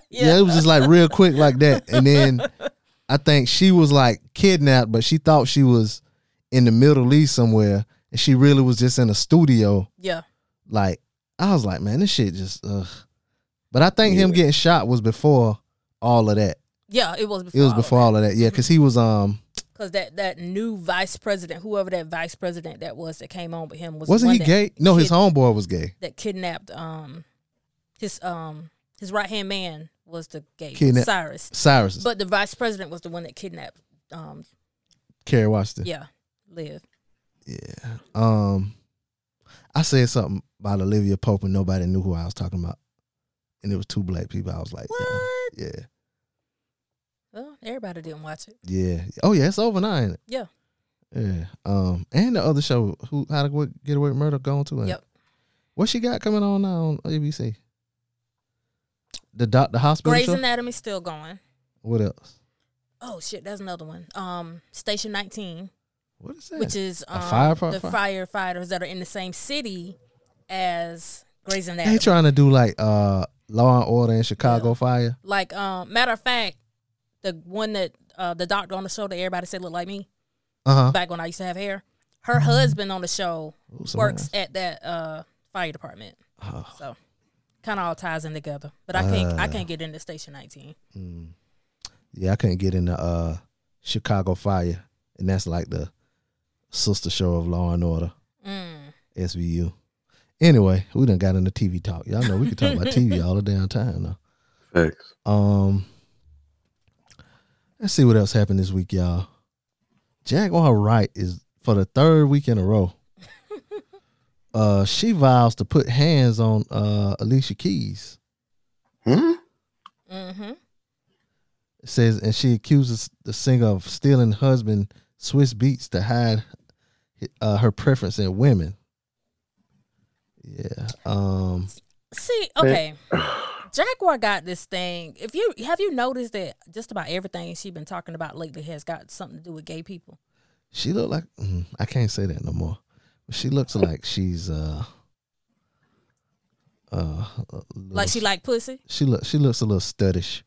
yeah. it was just like real quick like that, and then <laughs> I think she was like kidnapped, but she thought she was in the Middle East somewhere, and she really was just in a studio. Yeah. Like I was like, man, this shit just. Ugh. But I think him getting shot was before all of that. Yeah, it was before. It was before all of that, yeah, because he was um Because that, that new vice president, whoever that vice president that was that came on with him was wasn't he gay? No, his homeboy was gay. that kidnapped um his um his right hand man was the gay Kidnap- Cyrus, Cyrus, but the vice president was the one that kidnapped um Kerry Washington. yeah Liv. Yeah. Um, I said something about Olivia Pope and nobody knew who I was talking about, and it was two black people. I was like, What? yeah, yeah, Well, everybody didn't watch it. yeah. Oh yeah, it's over now, ain't it? Yeah. Yeah. Um, and the other show, who How to Get Away with Murder, going to. it? Yep. What she got coming on now on ABC? The doc, the hospital Grey's show. Anatomy's still going. What else? Oh shit, that's another one. Um, Station 19, What is that? which is um, fire the fire- firefighters that are in the same city as Grey's Anatomy. they trying to do like uh Law and Order in Chicago Fire. like, um, matter of fact, the one that uh, the doctor on the show that everybody said looked like me Uh huh. back when I used to have hair. Her husband on the show Ooh, works at that uh, fire department, Oh. so kind of all ties in together. But I can't I Uh. can't get into Station 19. Yeah, I couldn't get into uh Chicago Fire, and that's like the sister show of Law and Order, Mm. SVU. Anyway, we done got into TV talk. Y'all know we can talk about TV <laughs> all the damn time now. Facts. Um, let's see what else happened this week, y'all. Jaguar Wright is for the third week in a row. <laughs> uh, she vows to put hands on uh Alicia Keys. Hmm? Mm-hmm. It says, and she accuses the singer of stealing husband Swizz Beatz to hide uh, her preference in women. Yeah. Um. See, okay. <clears throat> Jaguar got this thing. If you have you noticed that just about everything she's been talking about lately has got something to do with gay people. She look like mm, I can't say that no more. She looks like she's uh. Uh, little- Like she like pussy. she look she looks a little studdish.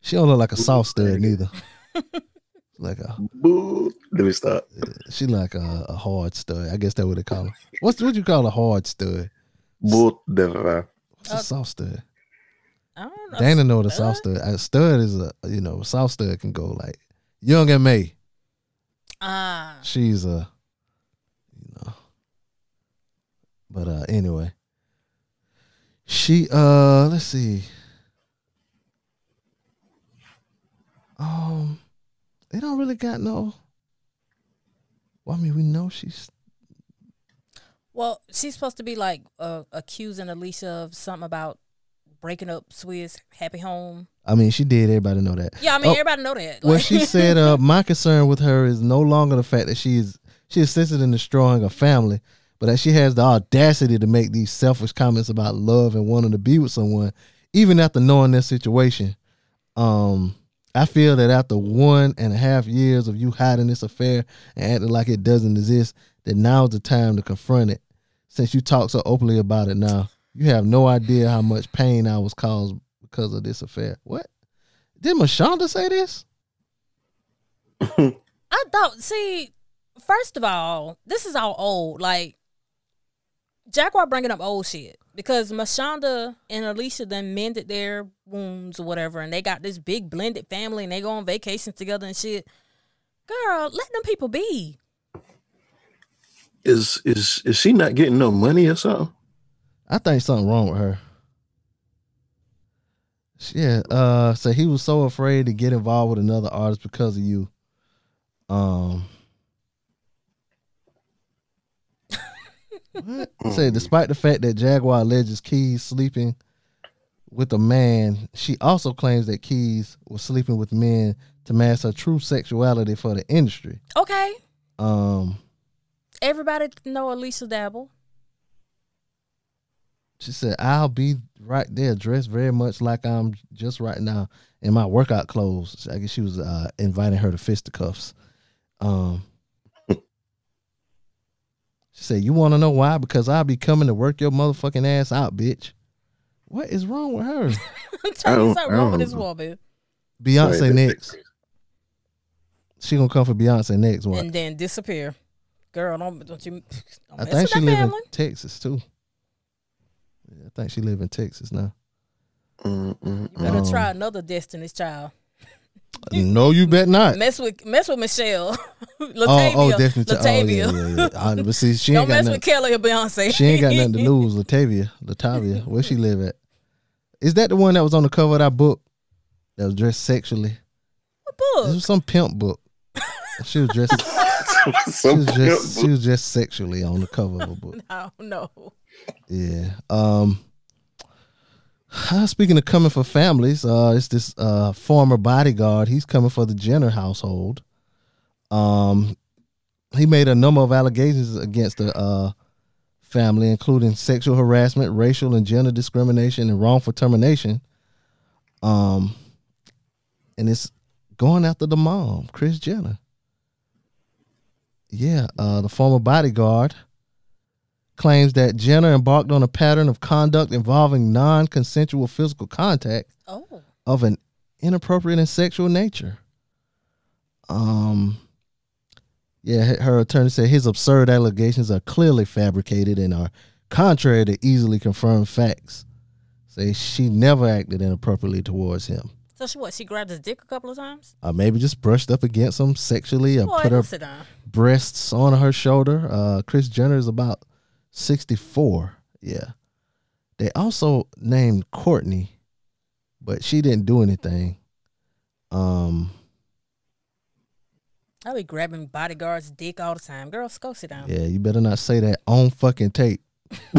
she don't look like a soft stud neither. <laughs> like a Boo. Let me stop. she like a, a hard stud. I guess that's what they call her. What's what you call a hard stud? Boo. Never. What's a soft stud? I don't know. Dana know stud? soft stud. A stud is a you know soft stud can go like young and May. Ah, She's a you know. But uh anyway. She uh let's see. Um they don't really got no well, I mean we know she's well, she's supposed to be like uh, accusing Alicia of something about breaking up Swizz happy home. I mean she did, everybody know that. Yeah, I mean Oh, everybody know that. Well, <laughs> she said, uh, my concern with her is no longer the fact that she is she assisted in destroying a family, but that she has the audacity to make these selfish comments about love and wanting to be with someone, even after knowing their situation. Um, I feel that after one and a half years of you hiding this affair and acting like it doesn't exist, that now's the time to confront it. Since you talk so openly about it now, you have no idea how much pain I was caused because of this affair. What? Did Mashonda say this? I thought, see, first of all, this is all old. Like, Jaguar bringing up old shit because Mashonda and Alicia then mended their wounds or whatever, and they got this big blended family, and they go on vacations together and shit. Girl, let them people be. Is is is she not getting no money or something? I think something wrong with her. Yeah, uh, so he was so afraid to get involved with another artist because of you. Um, <laughs> what? Say, despite the fact that Jaguar alleges Keys sleeping with a man, she also claims that Keys was sleeping with men to mask her true sexuality for the industry. Okay, Um, everybody know Alicia Dabble. She said, "I'll be right there, dressed very much like I'm just right now in my workout clothes." I guess she was uh, inviting her to fisticuffs. Um, she said, "You want to know why? Because I'll be coming to work your motherfucking ass out, bitch." What is wrong with her? <laughs> Tell me don't- something wrong with this woman. Beyonce Right, next. She gonna come for Beyonce next. What? And then disappear. Girl, don't, don't you don't I mess think with she that live in Texas too. Yeah, I think she live in Texas now. Mm, mm, You better Um, try another Destiny's Child. <laughs> no, you bet not. Mess with mess with Michelle. <laughs> Oh, Latavia. oh, definitely. Latavia. Oh, yeah, yeah, yeah. I- but see, she Don't ain't got mess nothing. with Kelly or Beyonce. She ain't got <laughs> nothing to lose. Latavia, Latavia, where she live at? Is that the one that was on the cover of that book that was dressed sexually? What book? This was some pimp book. She was dressed. she was just. She was just sexually on the cover of a book. I don't know. Yeah. Um. <sighs> Speaking of coming for families, uh, it's this uh former bodyguard. He's coming for the Jenner household. Um, he made a number of allegations against the uh family, including sexual harassment, racial and gender discrimination, and wrongful termination. Um, and it's going after the mom, Kris Jenner. Yeah, uh, the former bodyguard claims that Jenner embarked on a pattern of conduct involving non consensual physical contact Oh. of an inappropriate and sexual nature. Um, yeah, her- attorney said his absurd allegations are clearly fabricated and are contrary to easily confirmed facts. Say she never acted inappropriately towards him. So she what? She grabbed his dick a couple of times? Or maybe just brushed up against him sexually or Boy, put her breasts on her shoulder. Uh, Kris Jenner is about 64. Yeah. They also named Kourtney, but she didn't do anything. Um, I be grabbing bodyguards' dick all the time. Girls, go sit down. yeah, you better not say that on fucking tape. <laughs>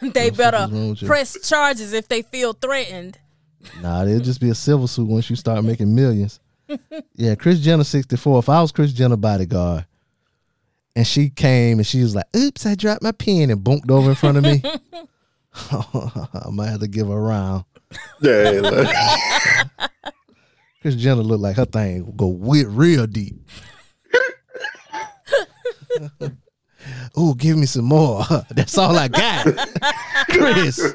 they better wrong with you? press charges if they feel threatened. Nah, it'll just be a civil suit once you start making millions. <laughs> yeah, Kris Jenner 64. If I was Kris Jenner bodyguard and she came and she was like, oops, I dropped my pen and bumped over in front of me, <laughs> <laughs> I might have to give her a round. Yeah, like, Kris Jenner looked like her thing go with real deep. <laughs> Ooh, give me some more. That's all I got. Kris.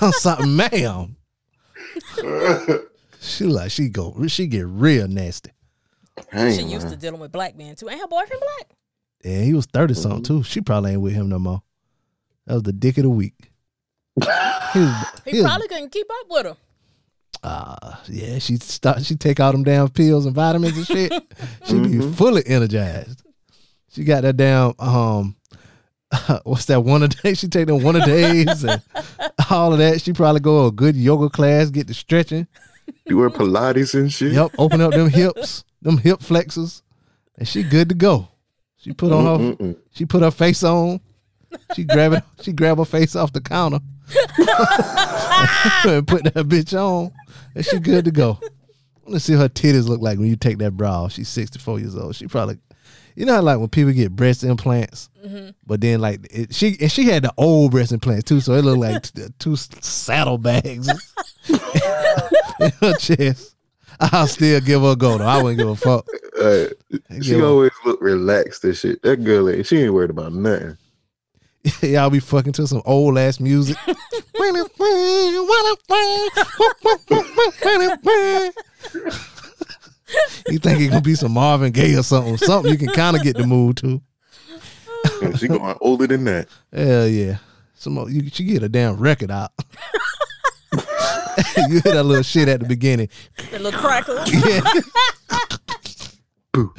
I'm something, ma'am. She like she go she get real nasty. Dang, She used man. to dealing with black men too. Ain't her boyfriend black? Yeah, he was 30 something too. She probably ain't with him no more. That was the dick of the week. He was, He, <laughs> he was- probably couldn't keep up with her. uh, yeah, she start she take all them damn pills and vitamins and shit. she be fully energized. She got that damn um <laughs> what's that one a day? She take them one a days and all of that. She probably go a good yoga class, get the stretching. You wear Pilates and shit. Yep, open up them hips, them hip flexors, and she good to go. She put on her Mm-mm. she put her face on. She grab it, she grab her face off the counter <laughs> and put that bitch on, and she good to go. Let's see what her titties look like when you take that bra off. She's 64 years old. She probably, you know, how like when people get breast implants, mm-hmm. but then like it, she and she had the old breast implants too, so it looked like <laughs> t- two saddlebags <laughs> in her chest. I'll still give her a go though. I wouldn't give a fuck. Uh, she Yeah. always look relaxed and shit. That girl, ain't, she ain't worried about nothing. <laughs> Y'all be fucking to some old ass music. <laughs> you think it gonna be some Marvin Gaye or something? Something you can kind of get the mood to. And she going older than that. Hell yeah. Some you should get a damn record out. <laughs> <laughs> you hear that little shit at the beginning. The little crackle. <laughs> Yeah. Boo.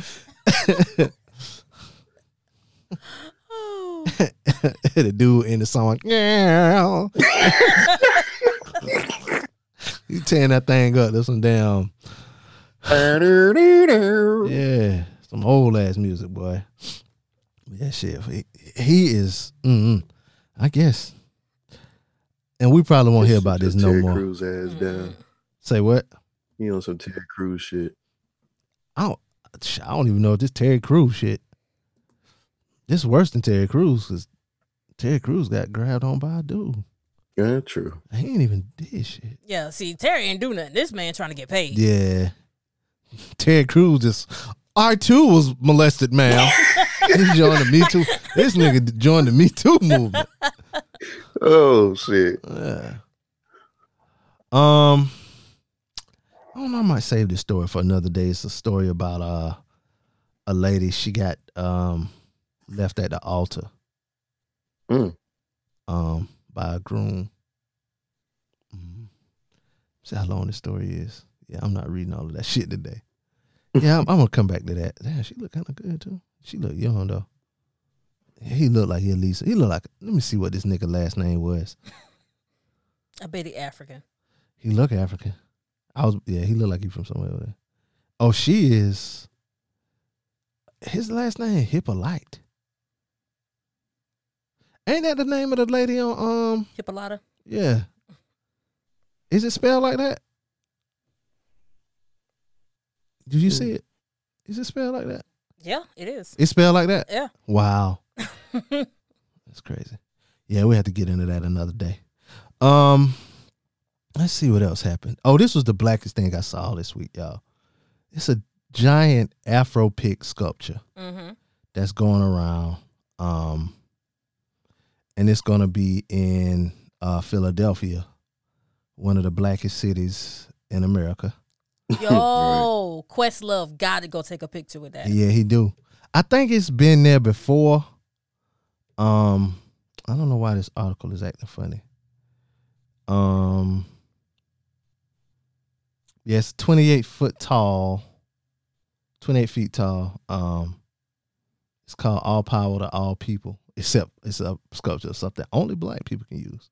Oh. <laughs> the dude in the song. Yeah. you tearing that thing up. There's some damn Yeah, some old ass music, boy. Yeah, shit. He, he is, mm I guess. And we probably won't hear about this no Terry more. Crews ass down. Say what? He on some Terry Crews shit. I don't. I don't even know if this Terry Crews shit. This worse than Terry Crews because Terry Crews got grabbed on by a dude. Yeah, true. He ain't even did shit. Yeah, see, Terry ain't do nothing. This man trying to get paid. Yeah. <laughs> Terry Crews just I too was molested, ma'am. <laughs> he joined the Me Too. This nigga joined the Me Too movement. <laughs> Oh shit. Yeah. Um, I don't know. I might save this story for another day. It's a story about uh a lady. She got um left at the altar Mm. um by a groom. Mhm. See how long this story is. Yeah, I'm not reading all of that <laughs> shit today. Yeah, I'm, I'm gonna come back to that. Damn, she look kind of good too. She look young though. He looked like he at least he looked like. Let me see what this nigga last name was. I bet he African. He look African. I was yeah. He looked like he from somewhere over there. Oh, she is. His last name Hippolyte. Ain't that the name of the lady on um? Hippolyta. Yeah. Is it spelled like that? Did you see it? Is it spelled like that? Yeah, it is. It's spelled like that. Yeah. Wow. <laughs> That's crazy. Yeah, we have to get into that another day. Um let's see what else happened. Oh, this was the blackest thing I saw this week, y'all. It's a giant Afro pick sculpture Mm-hmm. that's going around. Um and it's gonna be in uh Philadelphia, one of the blackest cities in America. Yo, <laughs> Questlove got to go take a picture with that. Yeah, he do. I think it's been there before. Um, I don't know why this article is acting funny. Um, yes, twenty eight foot tall, twenty eight feet tall. Um, it's called All Power to All People, except it's a sculpture of something only black people can use.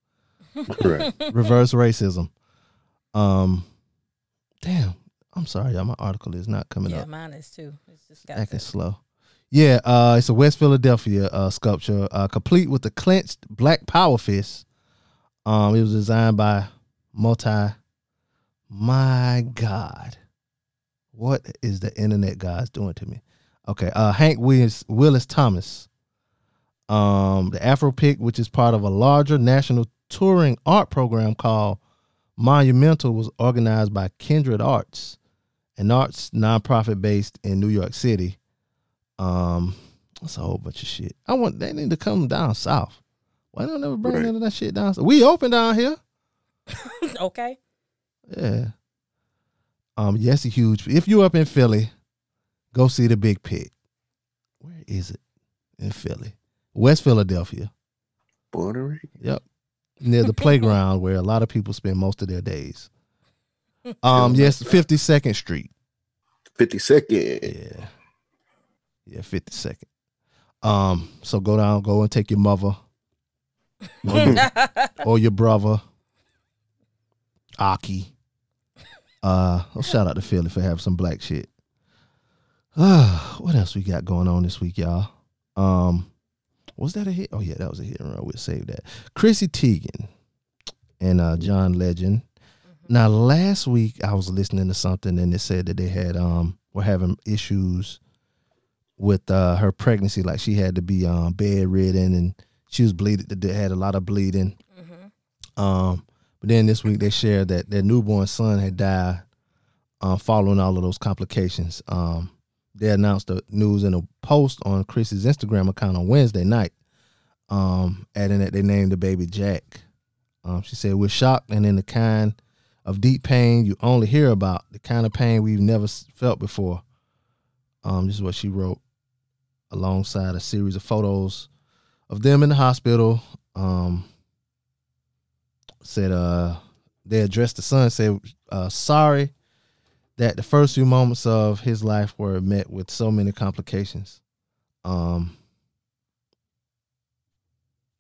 Right. <laughs> Reverse racism. Um, damn. I'm sorry, y'all. My article is not coming Yeah, up Yeah, mine is too. It's just got acting the- slow. Yeah, uh, it's a West Philadelphia uh, sculpture, uh, complete with the clenched black power fist. Um, it was designed by multi. My God, what is the internet guys doing to me? Okay, uh, Hank Willis, Willis Thomas. Um, the Afro Pick, which is part of a larger national touring art program called Monumental, was organized by Kindred Arts, an arts nonprofit based in New York City. Um, that's a whole bunch of shit. I want they need to come down south. Why don't they ever bring Right. none of that shit down? south? We open down here. <laughs> okay. Yeah. Um, yes, a huge. If you up in Philly, go see the Big Pig. Where is it? In Philly, West Philadelphia. Puerto Rico. Yep. Near the <laughs> playground where a lot of people spend most of their days. <laughs> Um, yes, Fifty Second Street. Fifty second. Yeah. Yeah, 50 second. Um, so go down, go and take your mother <laughs> or your, or your brother, Aki. Uh, well, shout out to Philly for having some black shit. Uh, <sighs> what else we got going on this week, y'all? Um, was that a hit? Oh yeah, that was a hit and run. We'll save that. Chrissy Teigen and uh, John Legend. Now, last week I was listening to something and it said that they had um were having issues with uh her pregnancy, like she had to be um bedridden and she was bleeding. Had a lot of bleeding. Um, but then this week they shared that their newborn son had died um, following all of those complications. Um, they announced the news in a post on Chris's Instagram account on Wednesday night, um, adding that they named the baby Jack. Um, she said, "We're shocked and in the kind of deep pain you only hear about, the kind of pain we've never felt before." Um, this is what she wrote alongside a series of photos of them in the hospital. Um, said uh, they addressed the son, said uh, sorry that the first few moments of his life were met with so many complications. Um,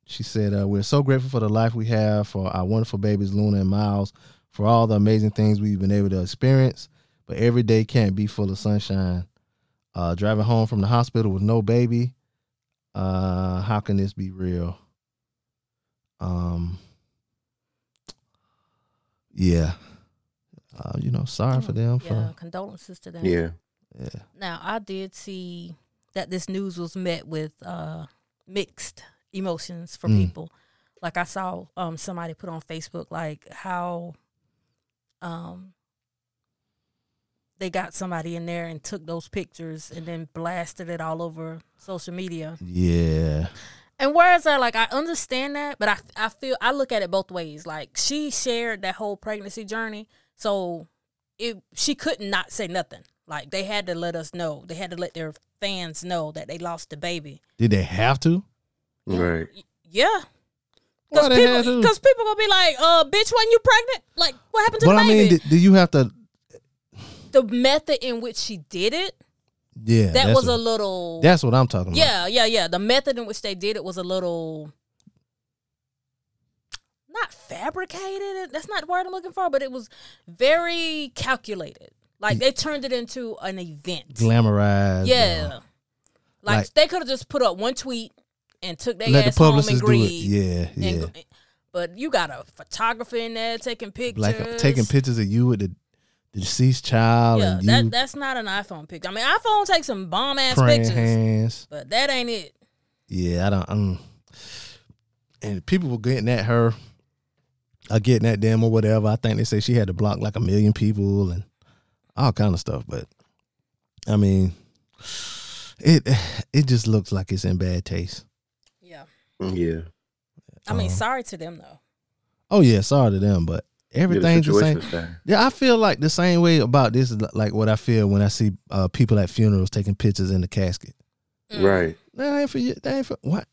she said, uh, We're so grateful for the life we have, for our wonderful babies, Luna and Miles, for all the amazing things we've been able to experience. But every day can't be full of sunshine. Uh, driving home from the hospital with no baby, uh, how can this be real? Um, yeah. Uh, you know, sorry for them for Yeah, condolences to them. Yeah. Now I did see that this news was met with uh, mixed emotions for Mm. people. Like I saw um somebody put on Facebook like how um they got somebody in there and took those pictures and then blasted it all over social media. Yeah. And whereas I like I understand that, but I I feel I look at it both ways. Like she shared that whole pregnancy journey, so it she could not not say nothing. Like they had to let us know. They had to let their fans know that they lost the baby. Did they have to? Right. Yeah. Because people, to? 'cause people gonna be like, "Uh, bitch, when you pregnant? Like, what happened to But the I baby?" mean, do, do you have to? The method in which she did it, Yeah. that was what, a little. That's what I'm talking about. Yeah, yeah, yeah. The method in which they did it was a little not fabricated. That's not the word I'm looking for, but it was very calculated. Like they turned it into an event. Glamorized. yeah. uh, like, like- they could have just put up one tweet and took their let the ass home and publicists do it. grieved. Yeah, yeah. go- but you got a photographer in there taking pictures. Like uh, taking pictures of you with the, the deceased child Yeah, and you that that's not an iPhone picture. I mean, iPhone takes some bomb ass praying pictures, hands. but that ain't it. Yeah, I don't. Um, and people were getting at her, or getting at them or whatever. I think they say she had to block like a million people and all kind of stuff. But I mean, it it just looks like it's in bad taste. Yeah, Yeah. I mean, Um, sorry to them though. Oh yeah, sorry to them, but Yeah, the everything's the same. situation's. Yeah, I feel like the same way about this is like what I feel when I see uh, people at funerals taking pictures in the casket. Mm. Right. That ain't for you. That ain't for what?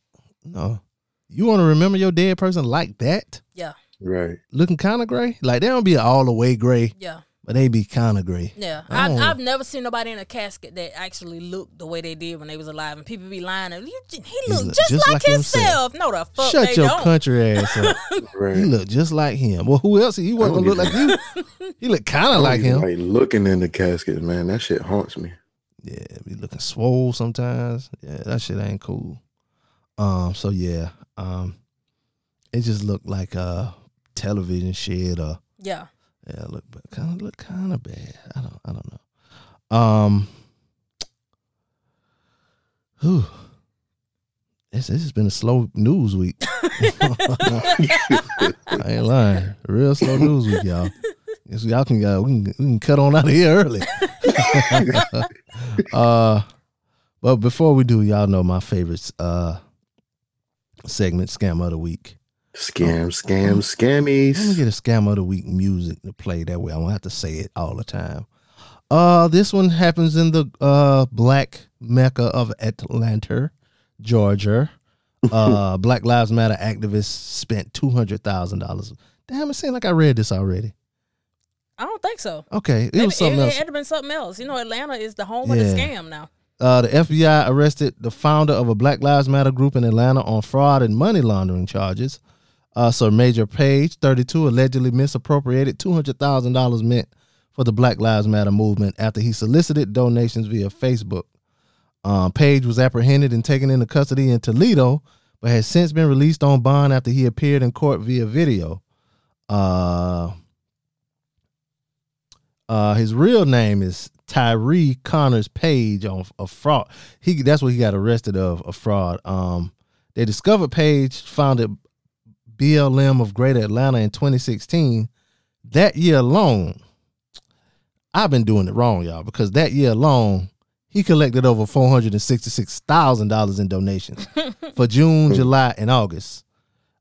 No, you want to remember your dead person like that, Yeah, Right. looking kind of gray. Like they don't be all the way gray, yeah, but they be kind of gray. yeah. I I've, I've never seen nobody in a casket that actually looked the way they did when they was alive, and people be lying. and, "You- He looked look just, just like, like himself." himself. No, the fuck Shut they your don't. country ass up. <laughs> Right. he look just like him. Well, who else? He wasn't gonna look like you. He look kind of like him. Like looking in the casket, man. That shit haunts me. Yeah, be looking swole sometimes. Yeah, that shit ain't cool. Um, so yeah, um, it just looked like a television shit or Yeah, yeah, look, kind of look kind of bad. I don't, I don't know. Um, whew. This, this has been a slow news week. <laughs> I ain't lying. Real slow news week, y'all. Guess y'all can, uh, we can we can cut on out of here early. <laughs> uh, but before we do, y'all know my favorite uh segment, scam of the week. Scam, scam, Let me scammies. get a scam of the week music to play that way. I won't have to say it all the time. Uh, this one happens in the uh black mecca of Atlanta, Georgia. <laughs> Uh, Black Lives Matter activists spent two hundred thousand dollars. Damn, it seemed like I read this already. I don't think so. Okay, it Maybe was something it, else. had been something else. You know, Atlanta is the home of the scam now. Uh, the FBI arrested the founder of a Black Lives Matter group in Atlanta on fraud and money laundering charges. Uh, Sir Maejor Page, 32, allegedly misappropriated $200,000 meant for the Black Lives Matter movement after he solicited donations via Facebook. Um, Page was apprehended and taken into custody in Toledo, but has since been released on bond after he appeared in court via video. Uh, uh, his real name is Tyree Conyers Page on a fraud. He that's what he got arrested of a fraud. Um, they discovered Page founded BLM of Greater Atlanta in 2016. That year alone, I've been doing it wrong, y'all, because that year alone, he collected over four hundred and sixty-six thousand dollars in donations <laughs> for June, July, and August.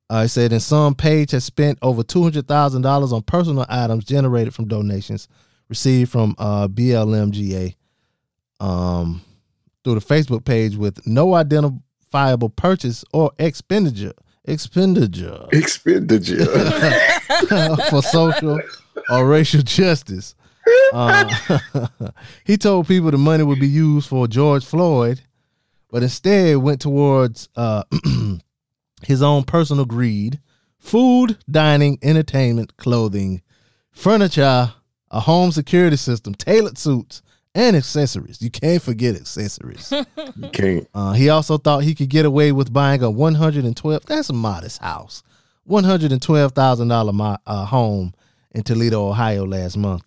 Uh, said, in some, Page has spent over two hundred thousand dollars on personal items generated from donations received from uh, BLMGA um, through the Facebook page with no identifiable purchase or expenditure expenditure Expenditure. <laughs> for social or racial justice. Uh, <laughs> he told people the money would be used for George Floyd, but instead went towards uh, <clears throat> his own personal greed, food, dining, entertainment, clothing, furniture, a home security system, tailored suits, and accessories. You can't forget accessories. <laughs> you can't. Uh, he also thought he could get away with buying a 112. That's a modest house. One hundred and twelve thousand dollar uh, home in Toledo, Ohio, last month.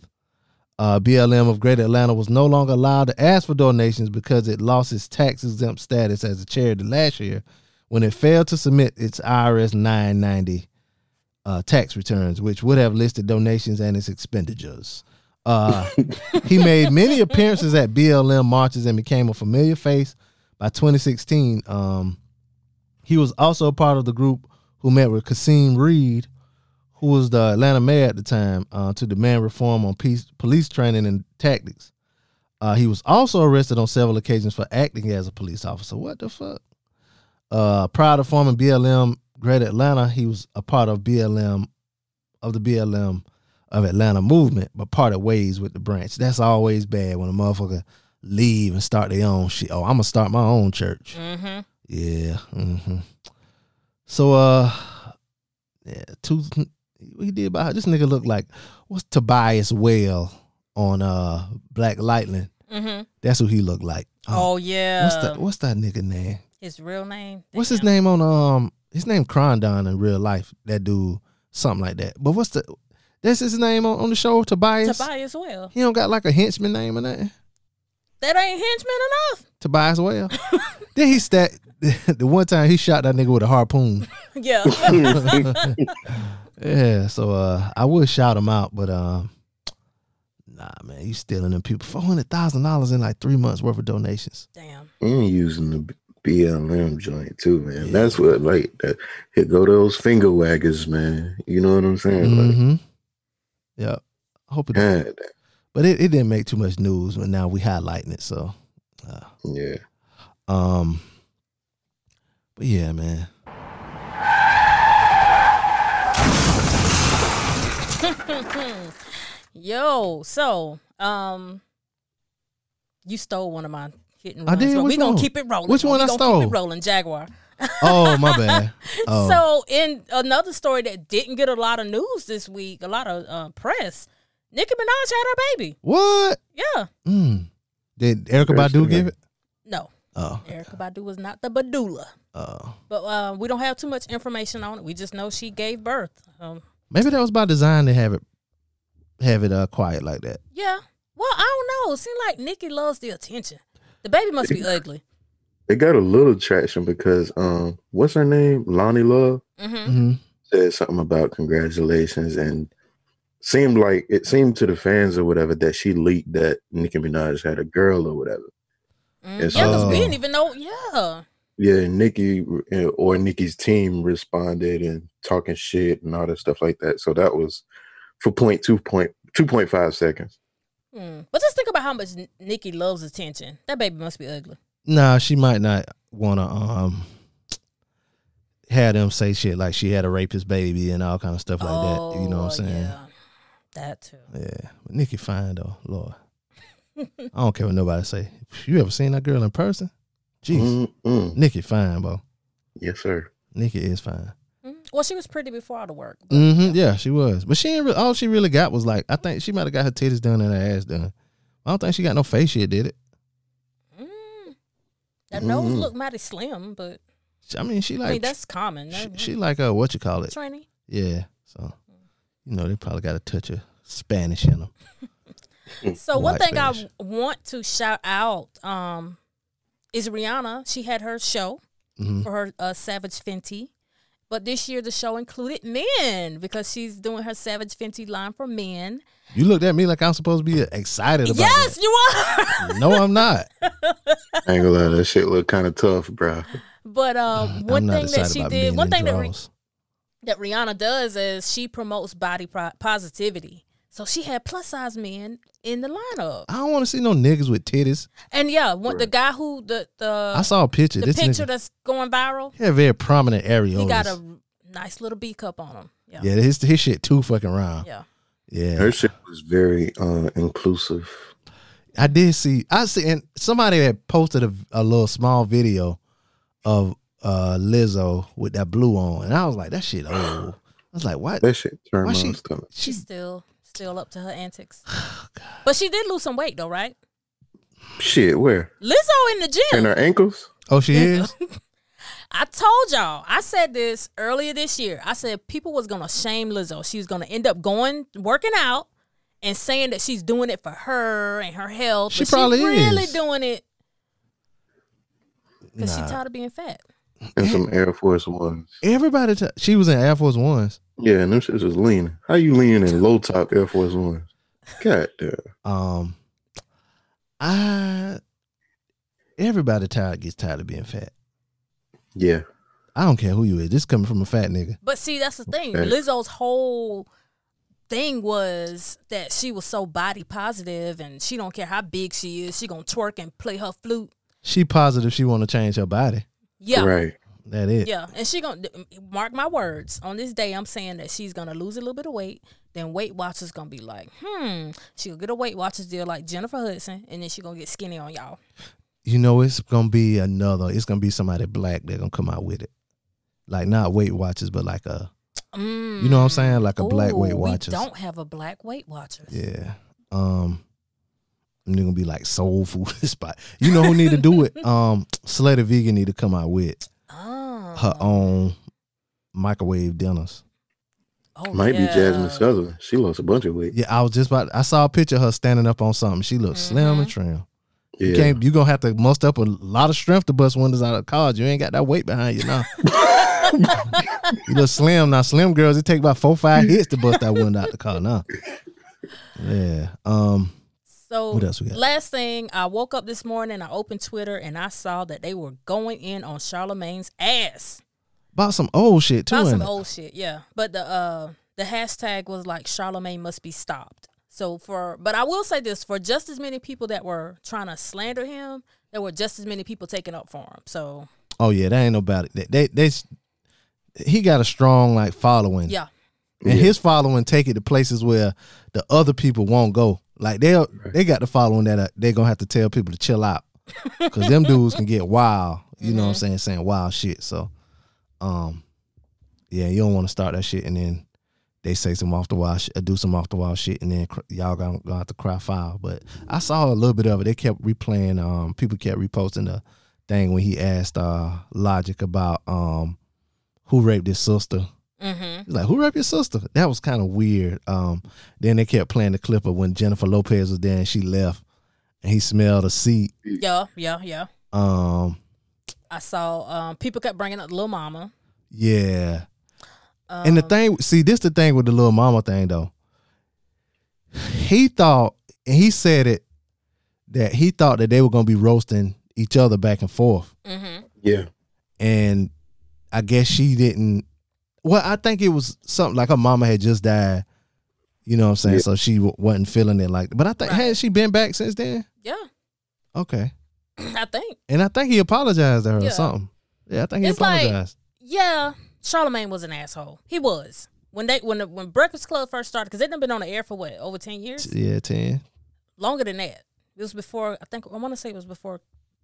Uh, BLM of Greater Atlanta was no longer allowed to ask for donations because it lost its tax exempt status as a charity last year when it failed to submit its IRS 990 uh, tax returns, which would have listed donations and its expenditures. Uh, he made many appearances at BLM marches and became a familiar face by 2016. Um, he was also part of the group who met with Kasim Reed, who was the Atlanta mayor at the time, uh, to demand reform on peace, police training and tactics. Uh, he was also arrested on several occasions for acting as a police officer. What the fuck? Uh, prior to forming BLM Great Atlanta, he was a part of BLM of the BLM of Atlanta movement, but parted ways with the branch. That's always bad when a motherfucker leave and start their own shit. Oh, I'm gonna start my own church. Mm-hmm. Yeah. hmm So uh yeah, two what he did about this nigga look like what's Tobias Whale on uh Black Lightning. Mm-hmm. That's who he looked like. Oh, yeah. What's that what's that nigga name? His real name? What's his name on um his name Krondon in real life. That dude, something like that. But what's the that's his name on, on the show, Tobias? Tobias Whale. He don't got like a henchman name or nothing. That ain't henchman enough. Tobias Whale. <laughs> then he stat <laughs> the one time he shot that nigga with a harpoon. <laughs> Yeah. Yeah, so uh I would shout him out, but um nah man, you stealing them people four hundred thousand dollars in like three months worth of donations. Damn. And using the BLM joint too, man. That's what like that. Here go those finger waggers, man. You know what I'm saying? Mm-hmm. Yeah. I hope it Like, God, but it, it didn't make too much news, but now we highlighting it, so uh, yeah. um but yeah, man. <laughs> Yo, so um, you stole one of my hit and I runs. did? Well, we Which gonna one? keep it rolling. Which one we I stole? Keep it rolling, Jaguar. Oh my bad. <laughs> Oh. So, in another story that didn't get a lot of news this week, a lot of uh, press, Nicki Minaj had her baby. what? Yeah. Mm. Did Erykah First Badu give it? No, Oh. Erykah Badu was not the Badula. Oh. But uh, we don't have too much information on it. We just know she gave birth. Um, Maybe that was by design to have it have it uh quiet like that. yeah. Well, I don't know. It seems like Nicki loves the attention. The baby must be <laughs> ugly. It got a little traction because um, what's her name? Loni Love hmm Mm-hmm. said something about congratulations and seemed like it seemed to the fans or whatever that she leaked that Nicki Minaj had a girl or whatever. Mm, It's, yeah, because we didn't even know. Yeah. Yeah, Nicki uh, or Nicki's team responded and talking shit and all that stuff like that. So that was for point two point two point five seconds. Hmm. But just think about how much N- Nicki loves attention. That baby must be ugly. Nah, she might not wanna um have them say shit like she had a rapist baby and all kind of stuff like that. You know what I'm Oh, saying? Yeah. That too. Yeah. But Nicki fine though, Lord. I don't care what nobody say. You ever seen that girl in person? Jeez. Mm-mm. Nicki fine, bro. Yes, sir. Nicki is fine. Mm. Well, she was pretty before all the work. Mm-hmm. Yeah, she was. But she ain't re- all she really got was like I think she might have got her titties done and her ass done. I don't think she got no face shit, did it? Mm. That nose Mm. looked mighty slim, but I mean she like I mean that's common. she, she like uh what you call it? Trini. Yeah. So you know they probably got a touch of Spanish in them. So one thing Spanish. I want to shout out um, is Rihanna. She had her show Mhm. for her uh, Savage Fenty, but this year the show included men because she's doing her Savage Fenty line for men. You looked at me like I'm supposed to be excited about yes, you are. No, I'm not. I ain't gonna lie, that shit look kind of tough, bro. but um, one thing that she did, one in thing that, Ri- draws. that Rihanna does is she promotes body pro- positivity. So she had plus size men in the lineup, I don't want to see no niggas with titties. and yeah, what the guy who the the I saw a picture. the this picture nigga, that's going viral, he had very prominent areolas. he got a nice little B cup on him. Yeah, yeah, his his shit too fucking round. yeah. Yeah, Her shit was very uh, inclusive. I did see. I see, and somebody had posted a, a little small video of uh Lizzo with that blue on, and I was like, that shit old. <sighs> I was like, what? That shit turned Why my she- stomach. She's still still up to her antics. <sighs> but she did lose some weight though, right? Shit, where? Lizzo in the gym. In her ankles? Oh, she is. <laughs> I told y'all. I said this earlier this year. I said people was gonna shame Lizzo. She was gonna end up going working out and saying that she's doing it for her and her health. She but probably she really is. doing it because Nah. she tired of being fat. and some Air Force Ones. Everybody, t- she was in Air Force Ones. Yeah, and them shits was leaning. How you leaning in low top Air Force Ones? God damn. Um, I everybody tired gets tired of being fat. Yeah. I don't care who you is. This coming from a fat nigga. But see, that's the thing. Okay. Lizzo's whole thing was that she was so body positive and she don't care how big she is. She gonna twerk and play her flute. She positive she want to change her body. Yeah. Right. That is. Yeah, and she gonna mark my words. On this day, I'm saying that she's gonna lose a little bit of weight. Then Weight Watchers gonna be like, hmm, she'll get a Weight Watchers deal like Jennifer Hudson, and then she gonna get skinny on y'all. You know it's gonna be another. It's gonna be somebody black that gonna come out with it. Like not Weight Watchers, but like a Mm. you know what I'm saying, like a black Ooh, Weight We Watchers. don't have a black Weight Watchers. Yeah. Um. And they're gonna be like soul <laughs> food spot. You know who need to do it? <laughs> Um, Slutty Vegan need to come out with Oh, her own microwave dinners. oh, Might yeah. be Jasmine Sutherland. She lost a bunch of weight. Yeah, I was just about. I saw a picture of her standing up on something. She looked slim Mm-hmm. and trim. Yeah. You can't. You gonna have to muster up a lot of strength to bust windows out of cars. You ain't got that weight behind you now. <laughs> you look slim now. Slim girls, it take about four five hits to bust that window out the car now. Yeah. Um. So What else we got? last thing, I woke up this morning, I opened Twitter, and I saw that they were going in on Charlamagne's ass. About some old shit too. About ain't some it? old shit, yeah. But the uh the hashtag was like Charlamagne must be stopped. So for but I will say this for just as many people that were trying to slander him, there were just as many people taking up for him. So Oh yeah, that ain't no about it. They, they, they he got a strong like following. yeah, and his following take it to places where the other people won't go. Like they they got the following that uh, they gonna have to tell people to chill out <laughs> because them dudes can get wild. You know what I'm saying? Saying wild shit. So, um, yeah, you don't want to start that shit and then they say some off the wall, sh- do some off the wall shit, and then cr- y'all gonna, gonna have to cry foul. But I saw a little bit of it. They kept replaying. Um, people kept reposting the thing when he asked uh Logic about um who raped his sister. mm-hmm. He's like, who raped your sister? That was kind of weird. Um, then they kept playing the clip of when Jennifer Lopez was there and she left, and he smelled a seat. yeah, yeah, yeah. Um, I saw um people kept bringing up Lil Mama. yeah. Um, and the thing, see, this the thing with the little mama thing though. He thought, and he said it that he thought that they were gonna be roasting each other back and forth, mm-hmm. Yeah. and I guess she didn't. Well, I think it was something like her mama had just died. You know what I'm saying? Yeah. So she w- wasn't feeling it like. But I think Right. had she been back since then? Yeah, Okay. <clears throat> I think. And I think he apologized to her Yeah. or something. Yeah, I think he It's like- apologized. Yeah, Charlamagne was an asshole. He was when they when the, when Breakfast Club first started because they've been on the air for what over ten years, yeah, ten. longer than that. It was before I think I want to say it was before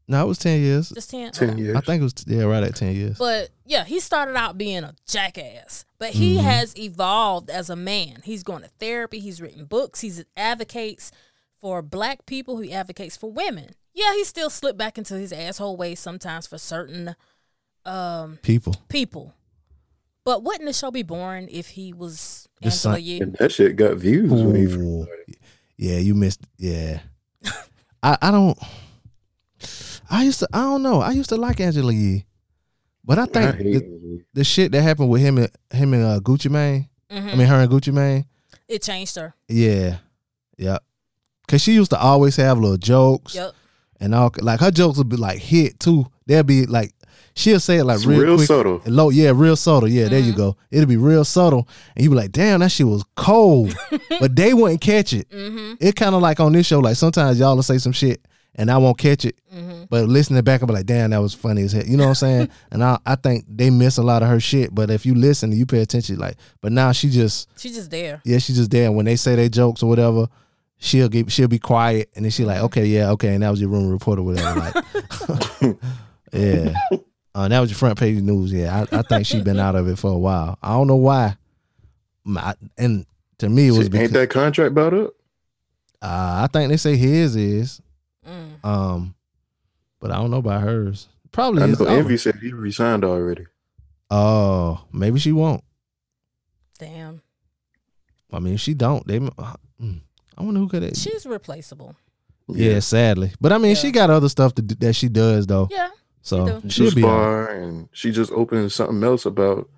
No, it was ten years. just ten. 10 Okay. years. I think it was yeah, right at ten years. But yeah, he started out being a jackass, but he Mm-hmm. has evolved as a man. He's going to therapy. He's written books. He's advocates for black people. He advocates for women. Yeah, he still slipped back into his asshole ways sometimes for certain um, People. people. But wouldn't the show be boring if he was The Angela son- Yee? And that shit got views when he first started. Yeah, you missed. Yeah, I I don't. I used to. I don't know. I used to like Angela Yee, but I I think hate the, the shit that happened with him and him and uh, Gucci Mane. Mhm. I mean, her and Gucci Mane. It changed her. Yeah, yeah. Cause she used to always have little jokes Yep. and all. Like her jokes would be like hit too. They'd be like she'll say it like It's real, real quick, subtle. and low. Yeah, real subtle. Yeah, there you Mm-hmm. go. It'll be real subtle, and you be like, "Damn, that shit was cold," <laughs> but they wouldn't catch it. Mm-hmm. It kind of like on this show. Like sometimes y'all will say some shit and I won't catch it, Mm-hmm. but listening back, I'll be like, "Damn, that was funny as hell." You know what I'm saying? <laughs> and I I think they miss a lot of her shit. But if you listen, and you pay attention. Like, but now she just She's just there. yeah, she's just there. And when they say their jokes or whatever, she'll get she'll be quiet, and then she like, okay, yeah, okay, and that was your rumor report or whatever. Like, <laughs> yeah, uh, that was your front page news. Yeah, I, I think she's been out of it for a while. I don't know why. My, and to me, it was Shit, because ain't that contract about up? uh, I think they say his is, Mm. um, but I don't know about hers. Probably I is. know over. Envy said he resigned already. Oh, maybe she won't. Damn. I mean, if she don't, they. uh, mm, I wonder who could. it. She's replaceable. Yeah, sadly. But I mean, she got other stuff to do, that she does though. Yeah. So do. she'll juice be all right. bar, and she just opened something else about,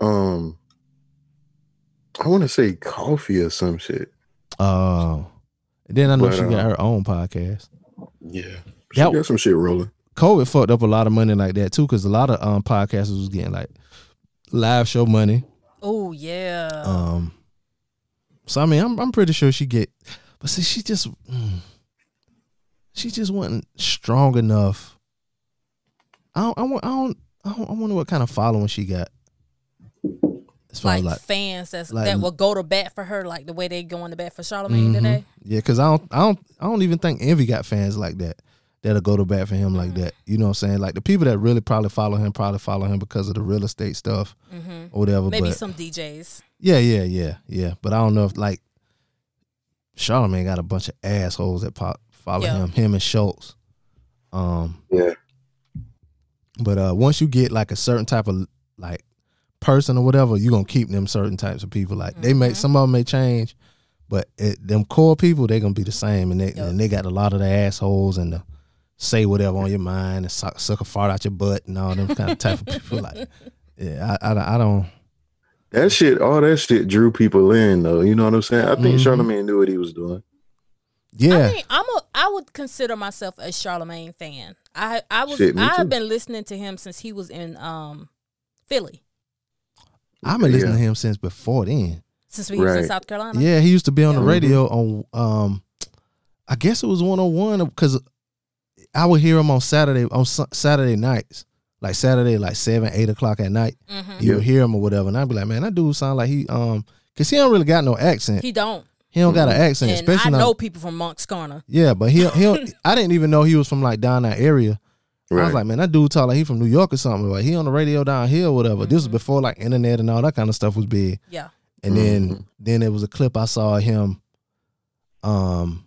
um, I want to say coffee or some shit. Oh, and then I know But, she got uh, her own podcast. Yeah, she That- got some shit rolling. COVID fucked up a lot of money like that too, because a lot of um podcasters was getting like live show money. Oh yeah. Um, so I mean, I'm I'm pretty sure she get, but see, she just mm, she just wasn't strong enough. I don't, I want I don't I don't I wonder what kind of following she got. As far like, as like fans that's, like- that will go to bat for her, like the way they go going to bat for Charlamagne Mhm. today. Yeah, because I don't, I don't, I don't even think Envy got fans like that that'll go to bat for him like that. You know what I'm saying? Like the people that really probably follow him probably follow him because of the real estate stuff or whatever. Maybe but some DJs. yeah, yeah, yeah, yeah. But I don't know if like Charlamagne got a bunch of assholes that pop, follow Yeah. him, him and Schulz. Um, Yeah, but uh, once you get like a certain type of like person or whatever, you're gonna keep them certain types of people. Like they may some of them may change, but it, them core people they gonna be the same, and they Yup. and they got a lot of the assholes and the say whatever on your mind and suck, suck a fart out your butt and all them kind of <laughs> type of people. Like, yeah, I, I, I don't. that shit, all that shit drew people in though. You know what I'm saying? I think Mhm. Charlamagne knew what he was doing. Yeah, I mean, I'm a. I would consider myself a Charlamagne fan. I I was. Shit, I've been listening to him since he was in um Philly. I've been listening Yeah. to him since before then. Since we was in South Carolina. Yeah, he used to be on the radio on um I guess it was 101 because I would hear him on Saturday on Saturday nights. Like Saturday, like seven, eight o'clock at night. Mhm. You would hear him or whatever. And I'd be like, man, that dude sound like he um cause he don't really got no accent. He, He don't. don't got an accent, And especially I not- know people from Moncks Corner. Yeah, but he he don't, <laughs> I didn't even know he was from like down that area. I was like, man, that dude talk like he from New York or something. Like he on the radio down here or whatever. This was Mm-hmm. before like internet and all that kind of stuff was big. Yeah. And then then there was a clip I saw of him um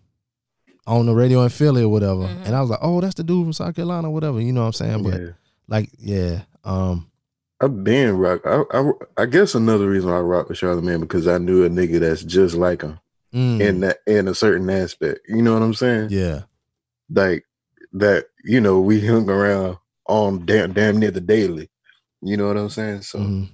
on the radio in Philly or whatever. Mm-hmm. And I was like, Oh, that's the dude from South Carolina or whatever. You know what I'm saying? But yeah. like, yeah. Um I've been rock. I, I I guess another reason why I rock with Charlamagne because I knew a nigga that's just like him mm, in that in a certain aspect. You know what I'm saying? yeah. Like that. You know, we hung around on damn damn near the daily. You know what I'm saying? So mhm.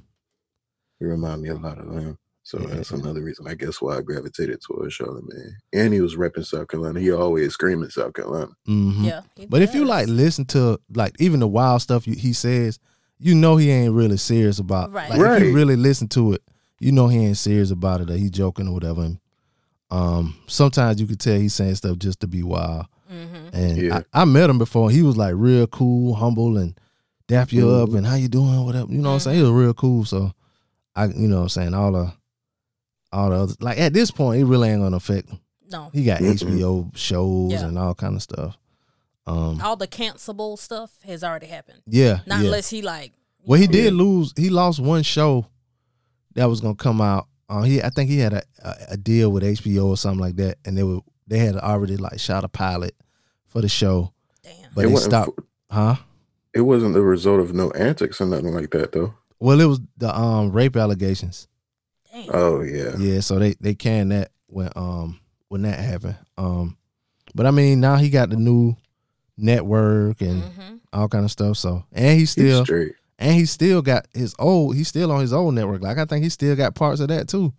it remind me a lot of him. So Yeah. that's another reason I guess why I gravitated towards Charlamagne. And he was repping South Carolina. He always screaming South Carolina. Mhm. Yeah. he But if you like listen to like even the wild stuff he says, you know he ain't really serious about. Right. Like if you really listen to it, you know he ain't serious about it or he joking or whatever. And, um, sometimes you could tell he's saying stuff just to be wild. Mhm. And Yeah. I, I met him before. He was like real cool, humble, and dap you up Mhm. and how you doing, whatever. You know what I'm saying? He was real cool. So I, you know what I'm saying all the, all the other like at this point, it really ain't gonna affect him. no, He got. HBO shows Yeah. and all kind of stuff. Um, all the cancelable stuff has already happened. yeah, Not yeah. unless he like. you Well, he know, did lose. He lost one show that was gonna come out. Uh, he, I think he had a, a, a deal with HBO or something like that, and they were they had already like shot a pilot for the show, Damn. but It they wasn't stopped. huh? It wasn't the result of no antics or nothing like that though. Well, it was the um rape allegations. Damn. Oh yeah. Yeah, so they they canned that when um when that happened. Um, but I mean now he got the new network and Mhm. all kind of stuff. So and He's still straight. And he still got his old. He's still on his old network. Like I think he still got parts of that too.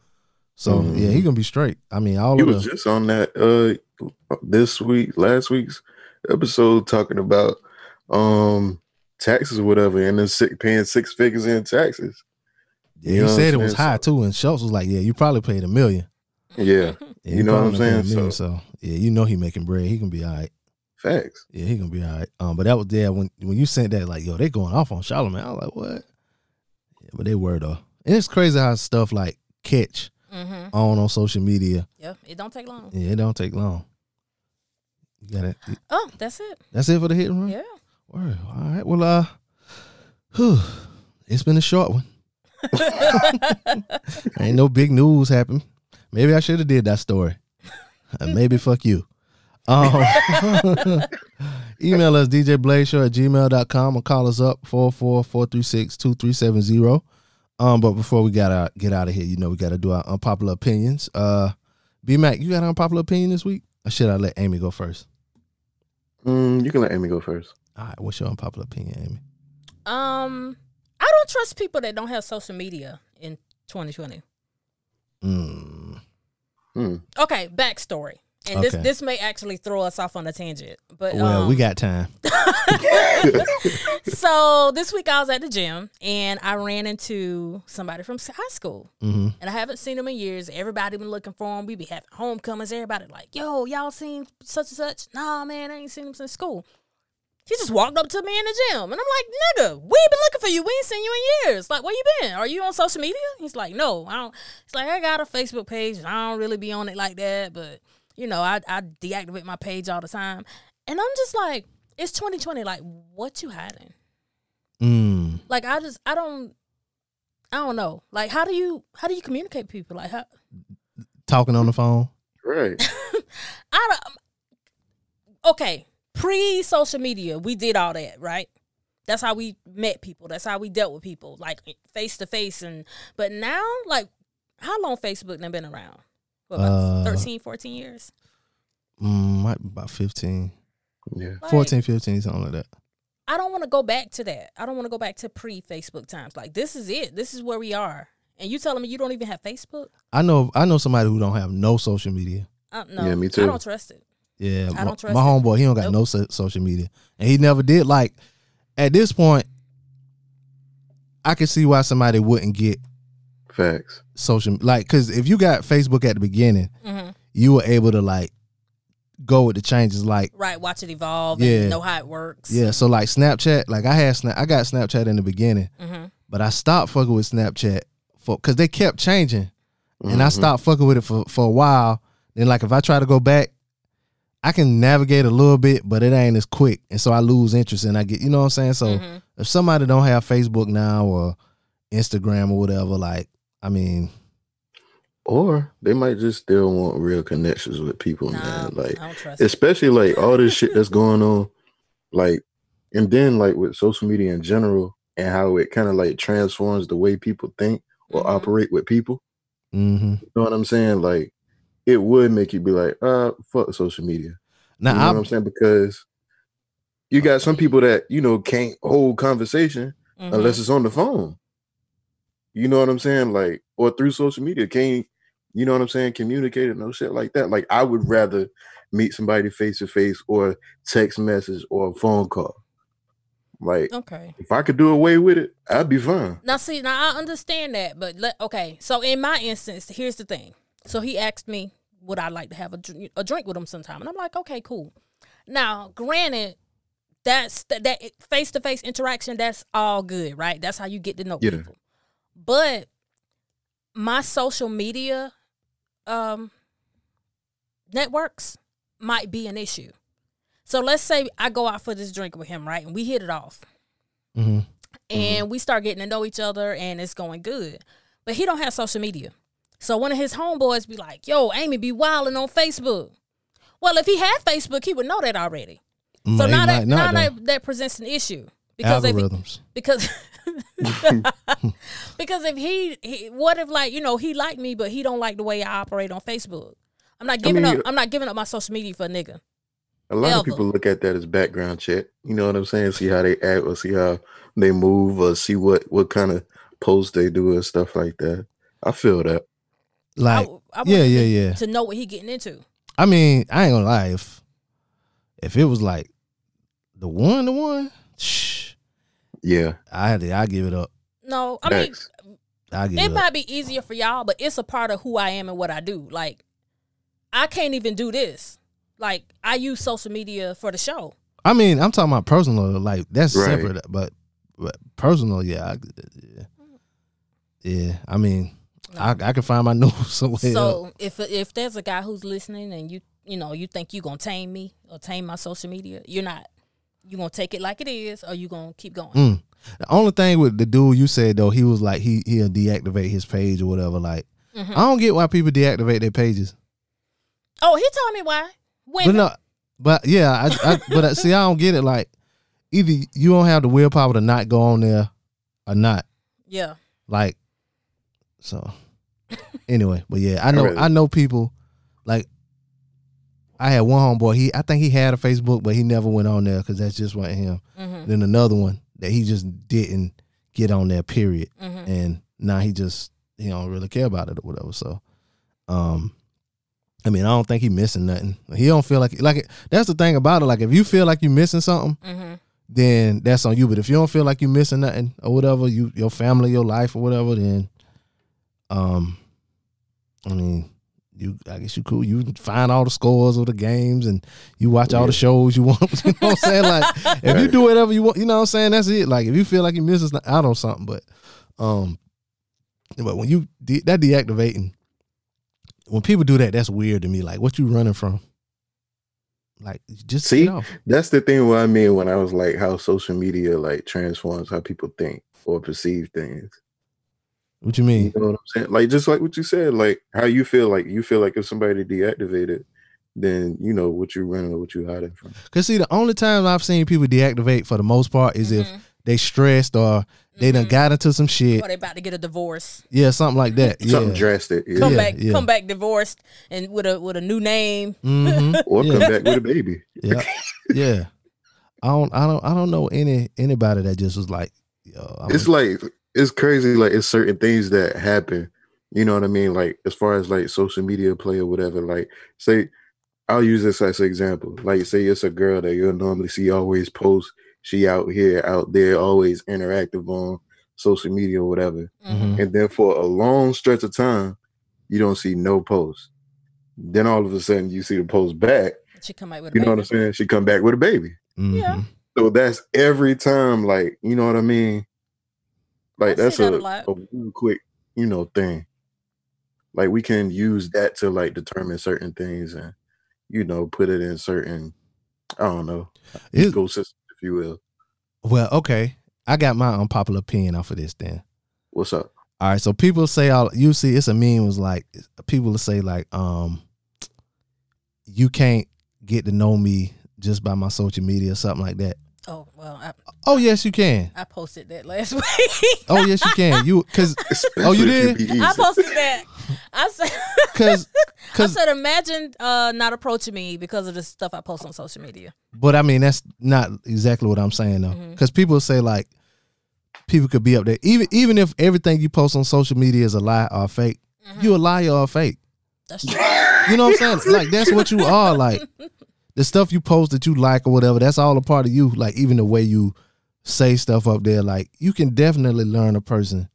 So Mhm. yeah, he gonna be straight. I mean, all He of was the just on that uh this week, last week's episode talking about um taxes or whatever, and then sick, paying six figures in taxes. yeah, you he said it was high too. And Schulz was like, "Yeah, you probably paid a million. Yeah, Yeah, You know what I'm saying? million, So- so yeah, you know he making bread. He can be all right. Facts. Yeah, he gonna be all right. Um, but that was there when when you sent that like, yo, they going off on Charlamagne. I was like, what? Yeah, but they were though. And it's crazy how stuff like catch Mhm. on on social media. Yeah. It don't take long. Yeah, it don't take long. You got it. Oh, that's it. That's it for the hit and run. Yeah. Word. All right. Well, uh, whew, it's been a short one. <laughs> Ain't no big news happened. Maybe I should have did that story. <laughs> Maybe fuck you. Um, <laughs> <laughs> email us djblazeshow at gmail.com or call us up 444-436-2370. Um, but before we gotta get out of here, you know we gotta do our unpopular opinions. Uh B Mac, you got an unpopular opinion this week? Or should I let Amy go first? Mm, you can let Amy go first. All right, what's your unpopular opinion, Amy? Um, I don't trust people that don't have social media in 2020. Mm. Hmm. Okay, backstory. And this Okay. this may actually throw us off on a tangent. But Well, um, we got time. <laughs> <laughs> so this week I was at the gym and I ran into somebody from high school. hmm And I haven't seen him in years. Everybody been looking for him. We be having homecomings. Everybody like, yo, y'all seen such and such? Nah, man, I ain't seen him since school. He just walked up to me in the gym. And I'm like, nigga, we been looking for you. We ain't seen you in years. Like, where you been? Are you on social media? He's like, no, I don't. He's like, I got a Facebook page. And I don't really be on it like that. But, you know, I, I deactivate my page all the time. And I'm just like, it's 2020. Like, what you hiding? Mm. Like, I just, I don't, I don't know. Like, how do you, how do you communicate with people? Like, how, Talking on the phone. Right. <laughs> I don't. Okay, pre social media, we did all that, right? That's how we met people. That's how we dealt with people, like face to face. And but now, like, how long Facebook done been around? What, about Uh, 13, 14 years? Mm, might be about 15. Yeah. Like, 14, 15, something like that. I don't want to go back to that. I don't want to go back to pre Facebook times. Like, this is it. This is where we are. And you telling me you don't even have Facebook? I know I know somebody who don't have no social media. Uh, no, Yeah, me too. I don't trust it. Yeah, I my, don't trust my homeboy, he don't got Nope. no so- social media, and he never did. Like at this point, I can see why somebody wouldn't get Facts. social. Like, because if you got Facebook at the beginning, hmm you were able to like go with the changes. Like, Right, watch it evolve. Yeah. and know how it works. yeah, so like Snapchat, like I had Snap, I got Snapchat in the beginning, hmm but I stopped fucking with Snapchat for because they kept changing, and I Mhm. stopped fucking with it for for a while. Then like if I try to go back, I can navigate a little bit, but it ain't as quick, and so I lose interest and I get you know what I'm saying. So hmm if somebody don't have Facebook now or Instagram or whatever, like I mean, Or they might just still want real connections with people, No, man. Like I don't trust it. especially like all this shit that's going on, like, and then like with social media in general and how it kind of like transforms the way people think or Mhm. operate with people. hmm You know what I'm saying? Like, it would make you be like, uh, fuck social media. now you know I what I'm saying? Because you got some people that you know can't hold conversation Mhm. unless it's on the phone. You know what I'm saying? Like, or through social media, can't you know what I'm saying? Communicate and no shit like that. Like, I would rather meet somebody face to face or text message or phone call. Like, okay. if I could do away with it, I'd be fine. Now, see, now I understand that, but let okay. So in my instance, here's the thing. So he asked me, would I like to have a, dr- a drink with him sometime, and I'm like, okay, cool. Now, granted, that's that that face to face interaction. That's all good, right? That's how you get to know Yeah. people. But my social media um networks might be an issue. So let's say I go out for this drink with him, right? And we hit it off hmm and we start getting to know each other and it's going good. But he don't have social media. So one of his homeboys be like, yo, Amy be wilding on Facebook. Well, if he had Facebook, he would know that already. So now that now that, that presents an issue. Because algorithms. because <laughs> <laughs> because if he, he what if like, you know, he like me but he don't like the way I operate on Facebook. I'm not giving mean, up I'm not giving up my social media for a nigga. A lot Ever. of people look at that as background check. You know what I'm saying? See how they act or see how they move or see what what kind of posts they do and stuff like that. I feel that. like, I, I yeah, yeah, yeah. To know what he getting into. I mean, I ain't gonna lie. If if it was like the one, the one, shh, Yeah. I had to. I give it up. No, I mean I give it it up. might be easier for y'all, but it's a part of who I am and what I do. Like, I can't even do this. Like, I use social media for the show. I mean, I'm talking about personal. Like that's Right. separate, but but personal, yeah, I, yeah, yeah. I mean, I I can find my <laughs> news somewhere. else. So if if there's a guy who's listening and you you know you think you're gonna tame me or tame my social media, you're not. You gonna take it like it is, or you gonna keep going. Mm. The only thing with the dude you said though, he was like he he'll deactivate his page or whatever. Like Mhm. I don't get why people deactivate their pages. Oh, he told me why. When But no, but yeah, I, I but I, <laughs> see, I don't get it. Like either you don't have the willpower to not go on there or not. yeah, Like so. Anyway, but yeah, I know Alright. I know people like I had one homeboy. He I think he had a Facebook, but he never went on there because that's just wasn't him. Mm-hmm. Then another one that he just didn't get on there. Period. Mm-hmm. And now he just he don't really care about it or whatever. So, um, I mean, I don't think he missing nothing. He don't feel like like that's the thing about it. Like if you feel like you're missing something, Mm-hmm. then that's on you. But if you don't feel like you're missing nothing or whatever, you your family, your life or whatever, then um I mean you I guess you cool. You find all the scores of the games and you watch all the shows you want. <laughs> You know what I'm saying? Like if you do whatever you want, you know what I'm saying? That's it. Like if you feel like you missing out on something, but um but when you de- that deactivating when people do that, that's weird to me. Like what you running from? Like just See? That's the thing what I mean when I was like how social media like transforms how people think or perceive things. What you mean? You know what I'm saying? Like just like what you said, like how you feel like you feel like if somebody deactivated, then you know what you're running or what you're hiding from. Cause see, the only time I've seen people deactivate for the most part is Mm-hmm. if they stressed or they done got into some shit. Or they about to get a divorce. Yeah, something like that. Yeah. Something drastic. Yeah. Come Yeah, back, yeah. come back divorced and with a with a new name. hmm <laughs> Or Yeah. come back with a baby. Yeah. yeah. I don't I don't I don't know any anybody that just was like, yo, I'm It's like it's crazy. Like it's certain things that happen. You know what I mean? Like as far as like social media play or whatever. Like say, I'll use this as an example. Like say it's a girl that you'll normally see always post. She out here, out there, always interactive on social media or whatever. Mhm. And then for a long stretch of time, you don't see no post. Then all of a sudden you see the post back. She come out with a You know what I'm saying? She come back with a baby. Mhm. Yeah. So that's every time, like, you know what I mean? Like I that's a, that a a real quick, you know, thing. Like we can use that to like determine certain things and you know, put it in certain I don't know, It- ecosystem, if you will. well, okay. I got my unpopular opinion off of this then. What's up? All right, so people say all you see it's a meme was like people say like um you can't get to know me just by my social media or something like that. Oh well, I, Oh yes, you can. I posted that last <laughs> week. Oh yes, you can. You cuz <laughs> Oh, you did? I posted that. I said, <laughs> cuz I said, imagine uh, not approaching me because of the stuff I post on social media. But I mean, that's not exactly what I'm saying though, Mm-hmm. because people say like people could be up there, even even if everything you post on social media is a lie or fake, Mm-hmm. you a liar or a fake. That's true. You know what I'm saying? Like that's what you are. Like the stuff you post that you like or whatever, that's all a part of you. Like even the way you say stuff up there, like you can definitely learn a person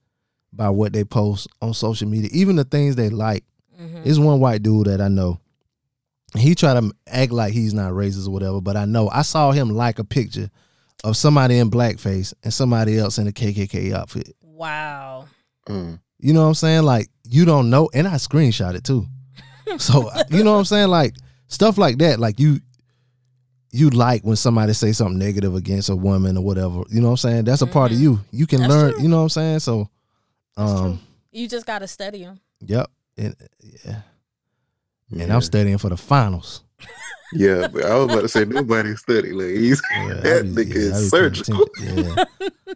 by what they post on social media, even the things they like. Mm-hmm. There's one white dude that I know. He try to act like he's not racist or whatever, but I know I saw him like a picture of somebody in blackface and somebody else in a KKK outfit. Wow. Mm. You know what I'm saying? Like you don't know, and I screenshot it too. <laughs> So you know what I'm saying? Like stuff like that. Like you, you like when somebody say something negative against a woman or whatever. You know what I'm saying? That's a part of you. You can Mm-hmm. That's learn. true. You know what I'm saying? So, That's um, true. You just gotta study them. yep, and, yeah. And I'm studying for the finals. <laughs> Yeah, but I was about to say nobody study. Like he's Yeah, I that be- nigga yeah, is surgical. Yeah.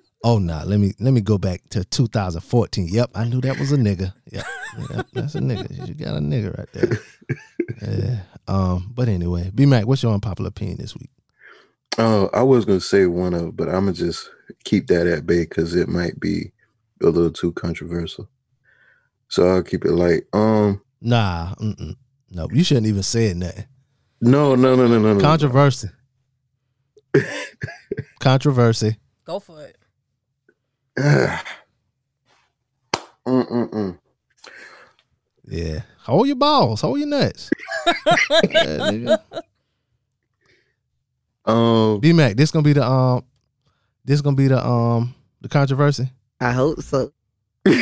<laughs> oh nah, let me let me go back to 2014. Yep, I knew that was a nigga. Yep, yep that's a nigga. You got a nigga right there. <laughs> Yeah. Um. But anyway, B Mac, what's your unpopular opinion this week? Oh, I was gonna say one of, but I'm gonna just keep that at bay because it might be a little too controversial. So I'll keep it light. Um, Nah. Mm-mm. No, you shouldn't even say nothing. no, no, no, no, no, no. Controversy. <laughs> Controversy. Go for it. Mm-mm-mm. <sighs> Yeah. Hold your balls. Hold your nuts. <laughs> yeah. Um, B Mac, this gonna be the um, this gonna be the um, the controversy. I hope so. <laughs> nah,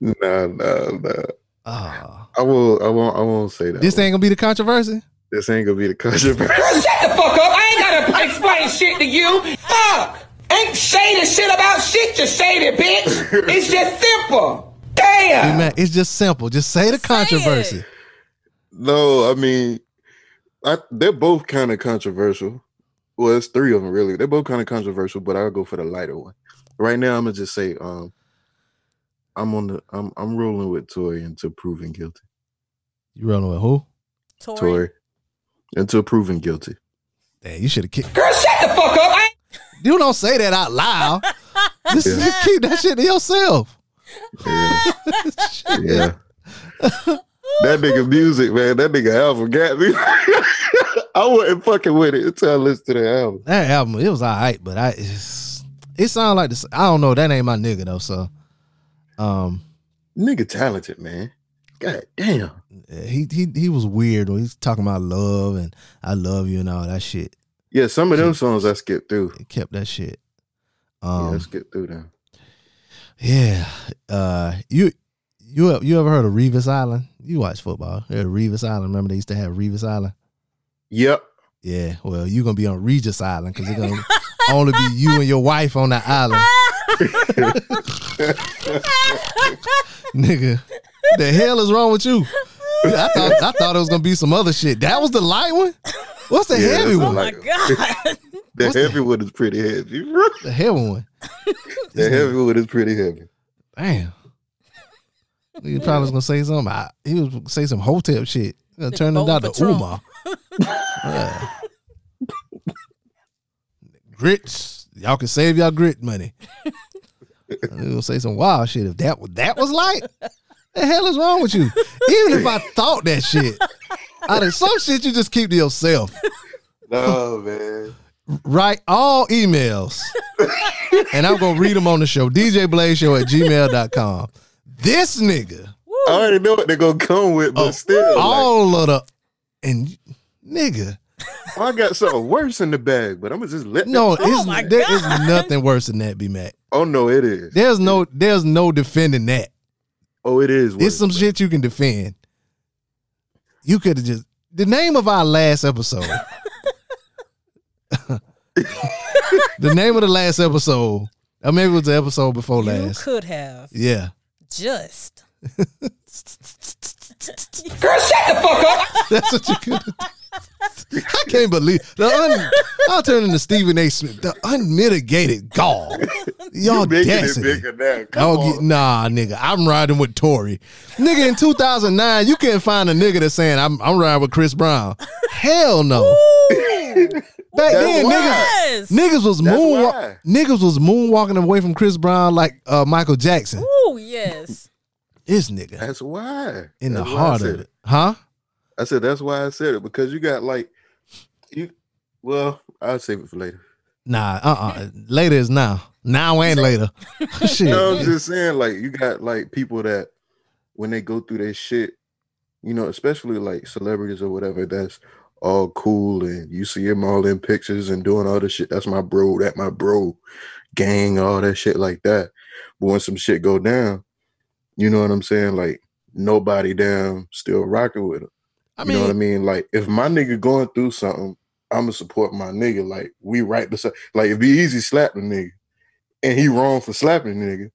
nah, nah. Ah, I will, I won't, I won't say that. this one. ain't gonna be the controversy. this ain't gonna be the controversy. Shut the fuck up. I ain't gotta explain shit to you. Fuck. Ain't shady shit about shit, you shady bitch. It's just simple. B Damn. Mac, it's just simple. Just say the Say controversy. it. No, I mean, I, they're both kind of controversial. Well, it's three of them really. They're both kind of controversial, but I'll go for the lighter one. Right now, I'm gonna just say, um, I'm on the I'm I'm rolling with Tory until proven guilty. You rolling with who? Tori. Tory until proven guilty. Damn, you should have kicked. Girl, shut the fuck up. I ain't You don't say that out loud. <laughs> just, Yeah. just keep that shit to yourself. Yeah. yeah. that nigga music, man. That nigga album got me. <laughs> I wasn't fucking with it until I listened to the album. That album, it was all right, but I it's, it sounded like this. I don't know. That ain't my nigga though. So, um, Nigga talented, man. God damn. he he he was weird when he's talking about love and I love you and all that shit. Yeah, some of them songs I skipped through. He kept that shit. yeah, I Um, skipped through them. yeah. Uh, you you you ever heard of Revis Island? You watch football. You heard of Revis Island? Remember they used to have Revis Island. Yep. Yeah. Well, you're gonna be on Regis Island because it's gonna only be you and your wife on that island. <laughs> <laughs> Nigga, the hell is wrong with you? I thought I thought it was gonna be some other shit. That was the light one. What's the Yeah, heavy that's Oh one? my god. The What's the- heavy one is pretty heavy. <laughs> The heavy one. the heavy one is pretty heavy. Damn. He probably was gonna say something. I, he was gonna say some hotel shit. Gonna turn it voting out to Trump. Umar. <laughs> Yeah. Grits. Y'all can save y'all grit money. He gonna say some wild shit. If that was that was light, the hell is wrong with you? Even if I thought that shit, out of some shit you just keep to yourself. <laughs> No, man. Write all emails. and I'm gonna read them on the show. DJ Blaze Show at gmail.com. This nigga. I already know what they're gonna come with, but Oh, still, like, all of the and nigga. I got something worse in the bag, but I'm gonna just let. No, it's, oh my there is God. nothing worse than that, B Mac. oh no, it is. There's no there's no defending that. Oh, it is. It's some bro. shit you can defend. You could have just the name of our last episode. <laughs> the name of the last episode. Or maybe it was the episode before last. You last. could have Yeah. just. <laughs> Girl, shut the fuck up. That's what you could have I can't believe the un, I'll turn into Stephen A. Smith. The unmitigated gall. Y'all You making it dancing. now. Come I'll on. get, nah, nigga. I'm riding with Tory. Nigga, in 2009, you can't find a nigga that's saying I'm I'm riding with Chris Brown. Hell no. Back That's then, niggas, niggas was That's moonwalk, niggas was moonwalking away from Chris Brown like uh, Michael Jackson. Ooh, yes. This nigga That's why. in the That's why I heart said of it, huh? I said that's why I said it because you got like you. Well, I'll save it for later. Nah, uh, uh Later is now. Now and later. <laughs> <laughs> Shit. No, I'm just saying like you got like people that when they go through their shit, you know, especially like celebrities or whatever, that's all cool and you see them all in pictures and doing all this shit. That's my bro, that my bro, gang, all that shit like that. But when some shit go down, you know what I'm saying? Like nobody down still rocking with him. I you know what I mean, mean? Like if my nigga going through something, I'ma support my nigga. Like we right beside like it'd be easy slap the nigga and he wrong for slapping the nigga.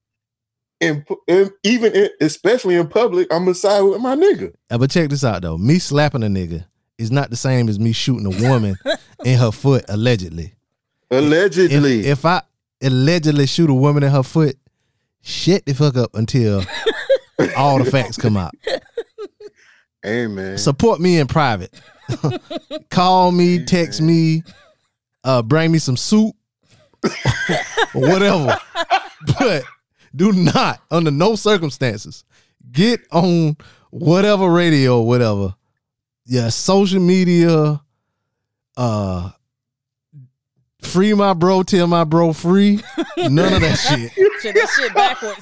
And, and even in, especially in public, I'm gonna side with my nigga. uh, but check this out though. Me slapping a nigga is not the same as me shooting a woman <laughs> in her foot allegedly. Allegedly. if I allegedly shoot a woman in her foot, shut the fuck up until <laughs> all the facts come out. Man. Support me in private. <laughs> Call me, text me, uh, bring me some soup, <laughs> whatever. But do not, under no circumstances, get on whatever radio, whatever. Yeah, social media, uh free my bro, tell my bro free. None of that <laughs> shit. Shit, that shit backwards.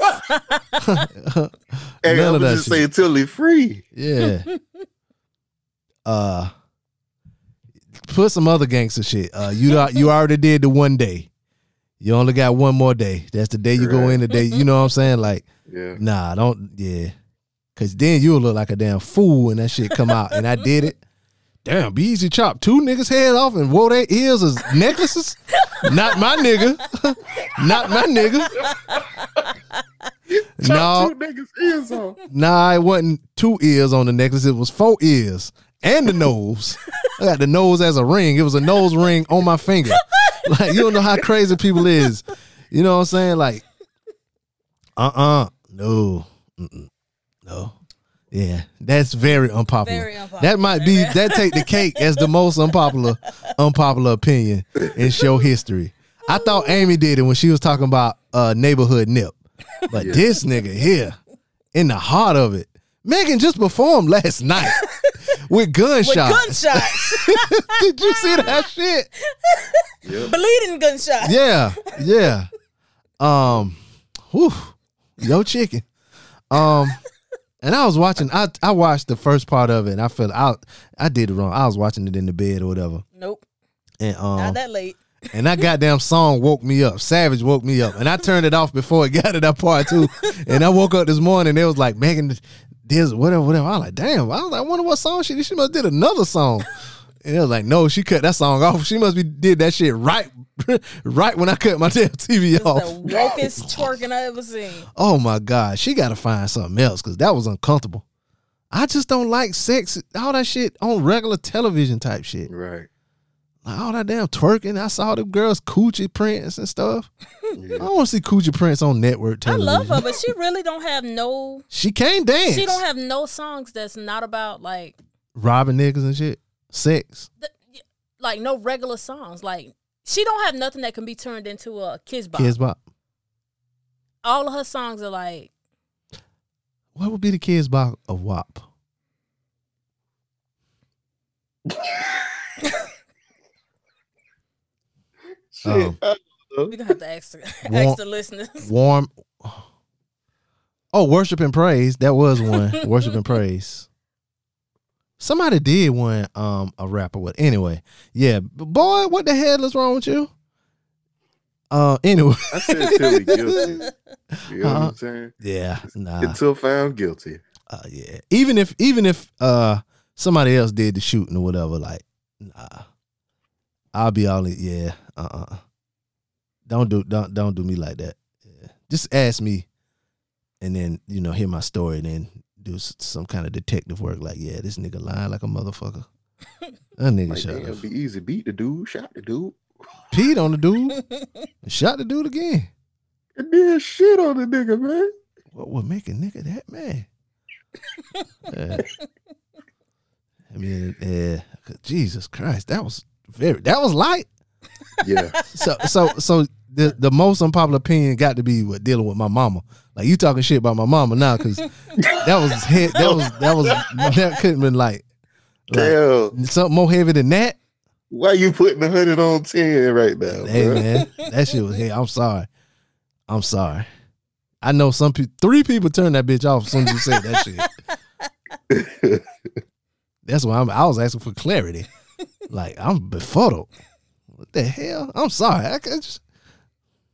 <laughs> hey, none I'm of that just shit. saying till he free. Yeah. uh put some other gangster shit. Uh you al- you already did the one day. You only got one more day. That's the day you go in the day. You know what I'm saying? Like, Yeah. nah, don't yeah. Cause then you'll look like a damn fool when that shit come out. And I did it. Damn, be easy chop. Two niggas head off and wore their ears as <laughs> necklaces. Not my nigga. <laughs> Not my nigga. Chop no, two niggas ears off. Nah, it wasn't two ears on the necklace. It was four ears and the nose. I got the nose as a ring. It was a nose ring on my finger. <laughs> Like you don't know how crazy people is. You know what I'm saying? Like, uh uh No. Mm-mm. No. Yeah, that's very unpopular. Very unpopular. That might be that take the cake as the most unpopular <laughs> unpopular opinion in show history. I thought Amy did it when she was talking about uh neighborhood nip. But this nigga here in the heart of it. Megan just performed last night with With gunshots. gunshots, <laughs> Did you see that shit? bleeding gunshots. Yeah, yeah. Um, whew, yo chicken. Um, and I was watching. I I watched the first part of it, and I felt I I did it wrong. I was watching it in the bed or whatever, Nope, and um, not that late. <laughs> and that goddamn song woke me up. Savage woke me up, and I turned it off before it <laughs> got to that part too. <laughs> And I woke up this morning, it was like Megan, this whatever, whatever. I was like, damn. I was like, I wonder what song she did. She must did another song. And it was like, no, she cut that song off. She must be did that shit right, <laughs> right when I cut my <laughs> damn TV It's off. the wokest twerking I ever seen. Oh my god, she got to find something else because that was uncomfortable. I just don't like sex, all that shit on regular television type shit. Right. Like all that damn twerking. I saw the girls coochie prints and stuff. I don't want to see coochie prints on network I love her, but she really don't have no. She can't dance. She don't have no songs that's not about like robbing niggas and shit. Sex. th- like no regular songs. Like she don't have nothing that can be turned into a kiss bop. Kidz Bop. All of her songs are like What would be the Kidz Bop of WAP? <laughs> Shit. Um, I- we gonna have to ask, the- <laughs> Warm- ask the listeners. Warm. Oh, worship and praise. That was one. <laughs> worship and praise. Somebody did one. Um, a rapper with. Anyway, yeah. Boy, what the hell is wrong with you? Uh, anyway. I said he guilty. You <laughs> know Uh-huh. I'm saying? Yeah, nah. Until found guilty. Uh, yeah. Even if even if uh somebody else did the shooting or whatever, like nah. I'll be all in, yeah. Uh uh Don't do don't don't do me like that. Yeah. Just ask me and then, you know, hear my story and then do some kind of detective work like, yeah, this nigga lying like a motherfucker. <laughs> That nigga Like, shot damn, it'd be easy. Beat the dude, shot the dude, <laughs> peed on the dude <laughs> and shot the dude again. and then shit on the nigga, man. What would make a nigga that mad? Yeah. I mean, yeah. Jesus Christ, that was very that was light. Yeah. So so so the the most unpopular opinion got to be what dealing with my mama. Like you talking shit about my mama now because <laughs> that was he- that was that was that couldn't been like, like Damn. something more heavy than that. Why you putting a hundred on ten right now? Hey bruh? man, that shit was. Hey, I'm sorry. I'm sorry. I know some people. Three people turned that bitch off as soon as you said that shit. <laughs> That's why I'm, I was asking for clarity. Like I'm befuddled. What the hell? I'm sorry. I can just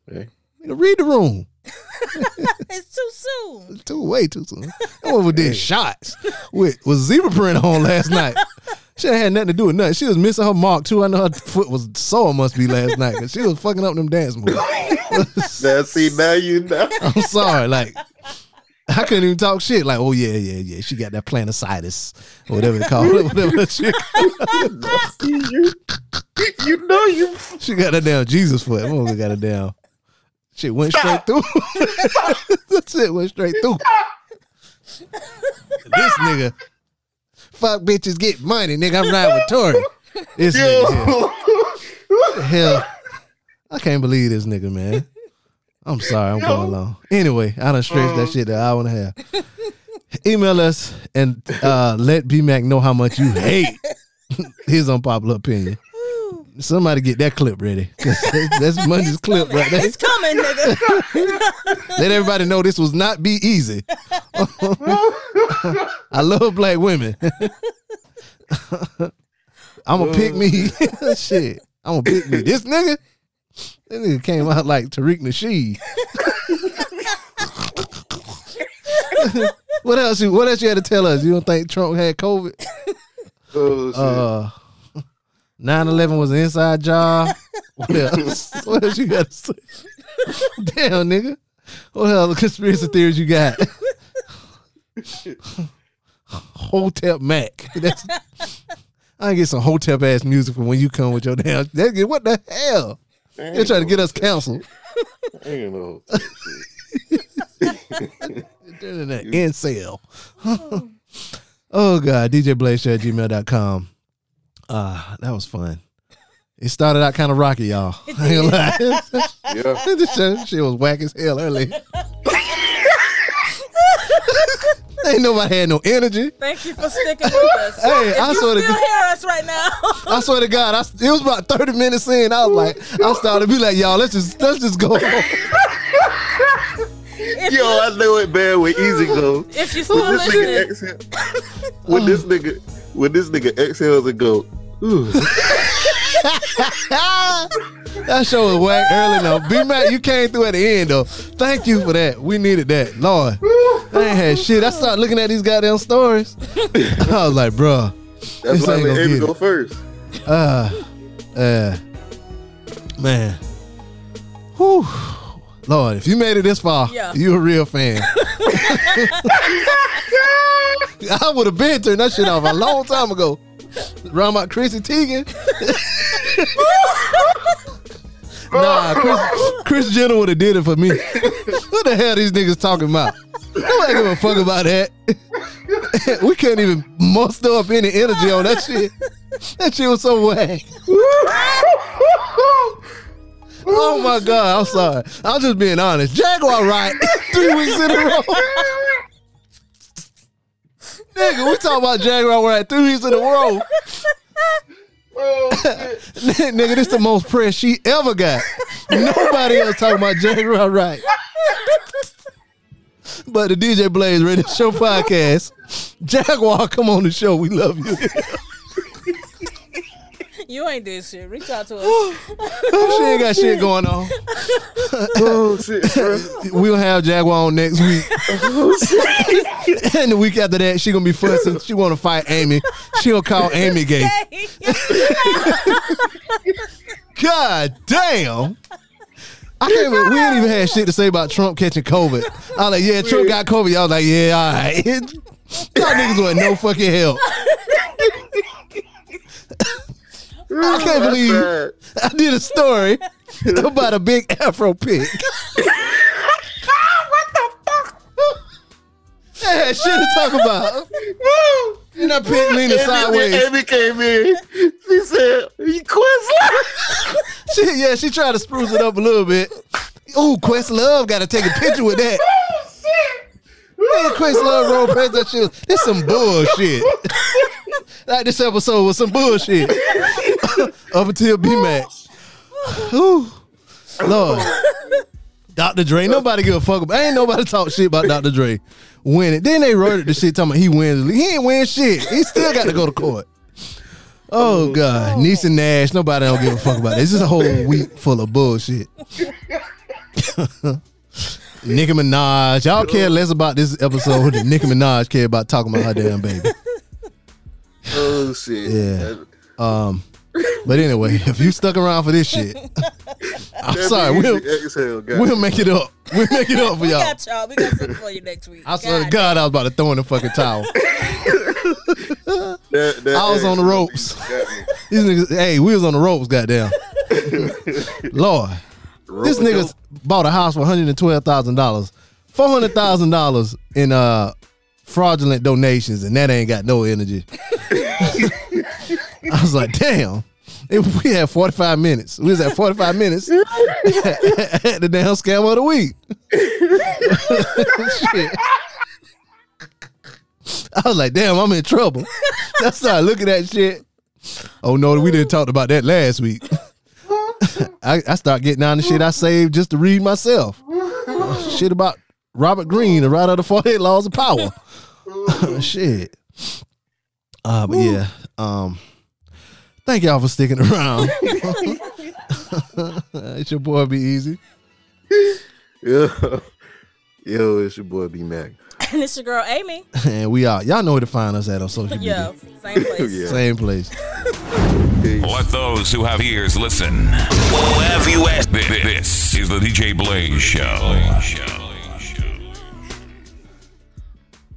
Hey. nigga, read the room. <laughs> it's too soon. It's too way too soon. That one did <laughs> shots with with zebra print on last night. <laughs> She ain't had nothing to do with nothing. She was missing her mark too. I know her foot was sore must be last night because she was fucking up them dance moves. Now see, now you know. I'm sorry. Like, I couldn't even talk shit. Like, oh yeah, yeah, yeah. She got that planositis, or whatever they call it. Whatever that shit. you, you know you. She got that damn Jesus foot. That woman got it down. <laughs> Shit went straight through. that shit went straight through. this nigga, fuck bitches, get money, nigga. I'm riding with Tory. This nigga here. What the hell? I can't believe this nigga, man. I'm sorry, I'm going long. Anyway, I done stretched that shit an hour and a half. Email us and uh, let B Mac know how much you hate <laughs> his unpopular opinion. Somebody get that clip ready. <laughs> that's- That's Monday's clip right there. It's coming, nigga. <laughs> Let everybody know this was not be easy. <laughs> I love black women. I'm gonna pick me. Shit. I'm gonna pick me. This nigga, this nigga came out like Tariq Nasheed. what else? You, what else you had to tell us? You don't think Trump had COVID? Oh, shit. Uh, 9-11 was an inside job. <laughs> What else? what else you got to say? Damn, nigga. What other conspiracy theories you got? Hotep Mac. That's, I get some Hotep ass music from when you come with your damn. That, what the hell? They're trying to get us canceled. Ain't no. Internet incel. <laughs> oh god, DJ Blaze at gmail.com. Ah, that was fun. It started out kind of rocky, y'all. I ain't gonna lie. Yeah. <laughs> this shit, shit was whack as hell early. <laughs> ain't nobody had no energy. Thank you for sticking with us. Hey, if I you swear to still God- hear us right now. I swear to God, I, it was about thirty minutes in. I was like, I started to be like, y'all, let's just let's just go. if, Yo, I know it bad with Easy Go. if you still When this listening, nigga exhale, when this nigga, when this nigga exhales and go, ooh, <laughs> that show was whack early though. B Mac, you came through at the end though. Thank you for that. We needed that. Lord, I ain't had shit. I started looking at these goddamn stories. <laughs> I was like, bruh, that's This why I ain't let gonna Amy get go it. first. uh, uh, man. Whew. Lord, if you made it this far, Yeah. you a real fan. <laughs> I would have been turned that shit off a long time ago. Around about Chrissy Teigen. <laughs> nah, Kris, Kris Jenner would have did it for me. what the hell these niggas talking about? Nobody give a fuck about that. <laughs> we couldn't even muster up any energy on that shit. That shit was so whack. Oh my god, I'm sorry. I'm just being honest. Jaguar Wright <laughs> three weeks in a row. Nigga, we talking about Jaguar Wright three weeks in a row. <laughs> <laughs> Nigga, this the most press she ever got. Nobody else talking about Jaguar Wright. But the DJ Blaze Radio Show podcast, Jaguar, come on the show. We love you. You ain't did shit. Reach out to us. she ain't got shit going on. Oh shit, bro. We'll have Jaguar on next week. Oh, <laughs> and the week after that, she gonna be fussing. She wanna fight Amy. She gonna call Amy gay. <laughs> God damn. I can't even, we ain't even had shit to say about Trump catching COVID. I was like, yeah, Trump got COVID. Y'all was like, yeah, all right. <laughs> Y'all niggas want no fucking help. I mm. can't believe Sad. I did a story <laughs> about a big Afro pig. <laughs> What the fuck? They had shit to talk about. <laughs> And that pig leaning Amy, sideways. Amy came in. She said, "You Questlove." She, yeah, she tried to spruce it up a little bit. Ooh, Questlove got to take a picture with that. Man, Questlove past that shit. This some bullshit. <laughs> like this episode was some bullshit. <laughs> up until B Max. Lord. Dr. Dre, nobody give a fuck about. Ain't nobody talk shit about Dr. Dre winning. Then they wrote the shit talking about he wins. He ain't win shit. He still got to go to court. Oh God, Niecy Nash. Nobody don't give a fuck about it. This is a whole week full of bullshit. <laughs> Nicki Minaj. Y'all care less about this episode than Nicki Minaj care about talking about her damn baby. <laughs> Oh shit. Yeah. Um. But anyway, if you stuck around for this shit, <laughs> I'm That sorry. We'll exhale, we'll make it up. We'll make it up for we y'all. We got y'all. We got something for you next week. I swear to God, I was about to throw in the fucking towel. <laughs> That- that I was on the ropes. These niggas, hey, we was on the ropes, goddamn. Lord, this nigga bought a house for one hundred and twelve thousand dollars, four hundred thousand dollars in uh fraudulent donations, and that ain't got no energy. <laughs> I was like, damn. If we had 45 minutes. We was at 45 minutes <laughs> at the damn scam of the week. <laughs> Shit. I was like, damn, I'm in trouble. I started looking at shit. Oh no, we didn't talk about that last week. I, I start getting down the shit I saved just to read myself. shit about Robert Greene, the writer of the 48 Laws of Power. <laughs> shit. Uh, but yeah. Um, thank y'all for sticking around. <laughs> it's your boy Be Easy. <laughs> Yo, yo, it's your boy B Mac. and it's your girl Amy. And we are. Y'all know where to find us at on social Yeah, media. same place. Yeah. Same place. Let those who have ears listen. Who you asked? This is the DJ Blaze Show.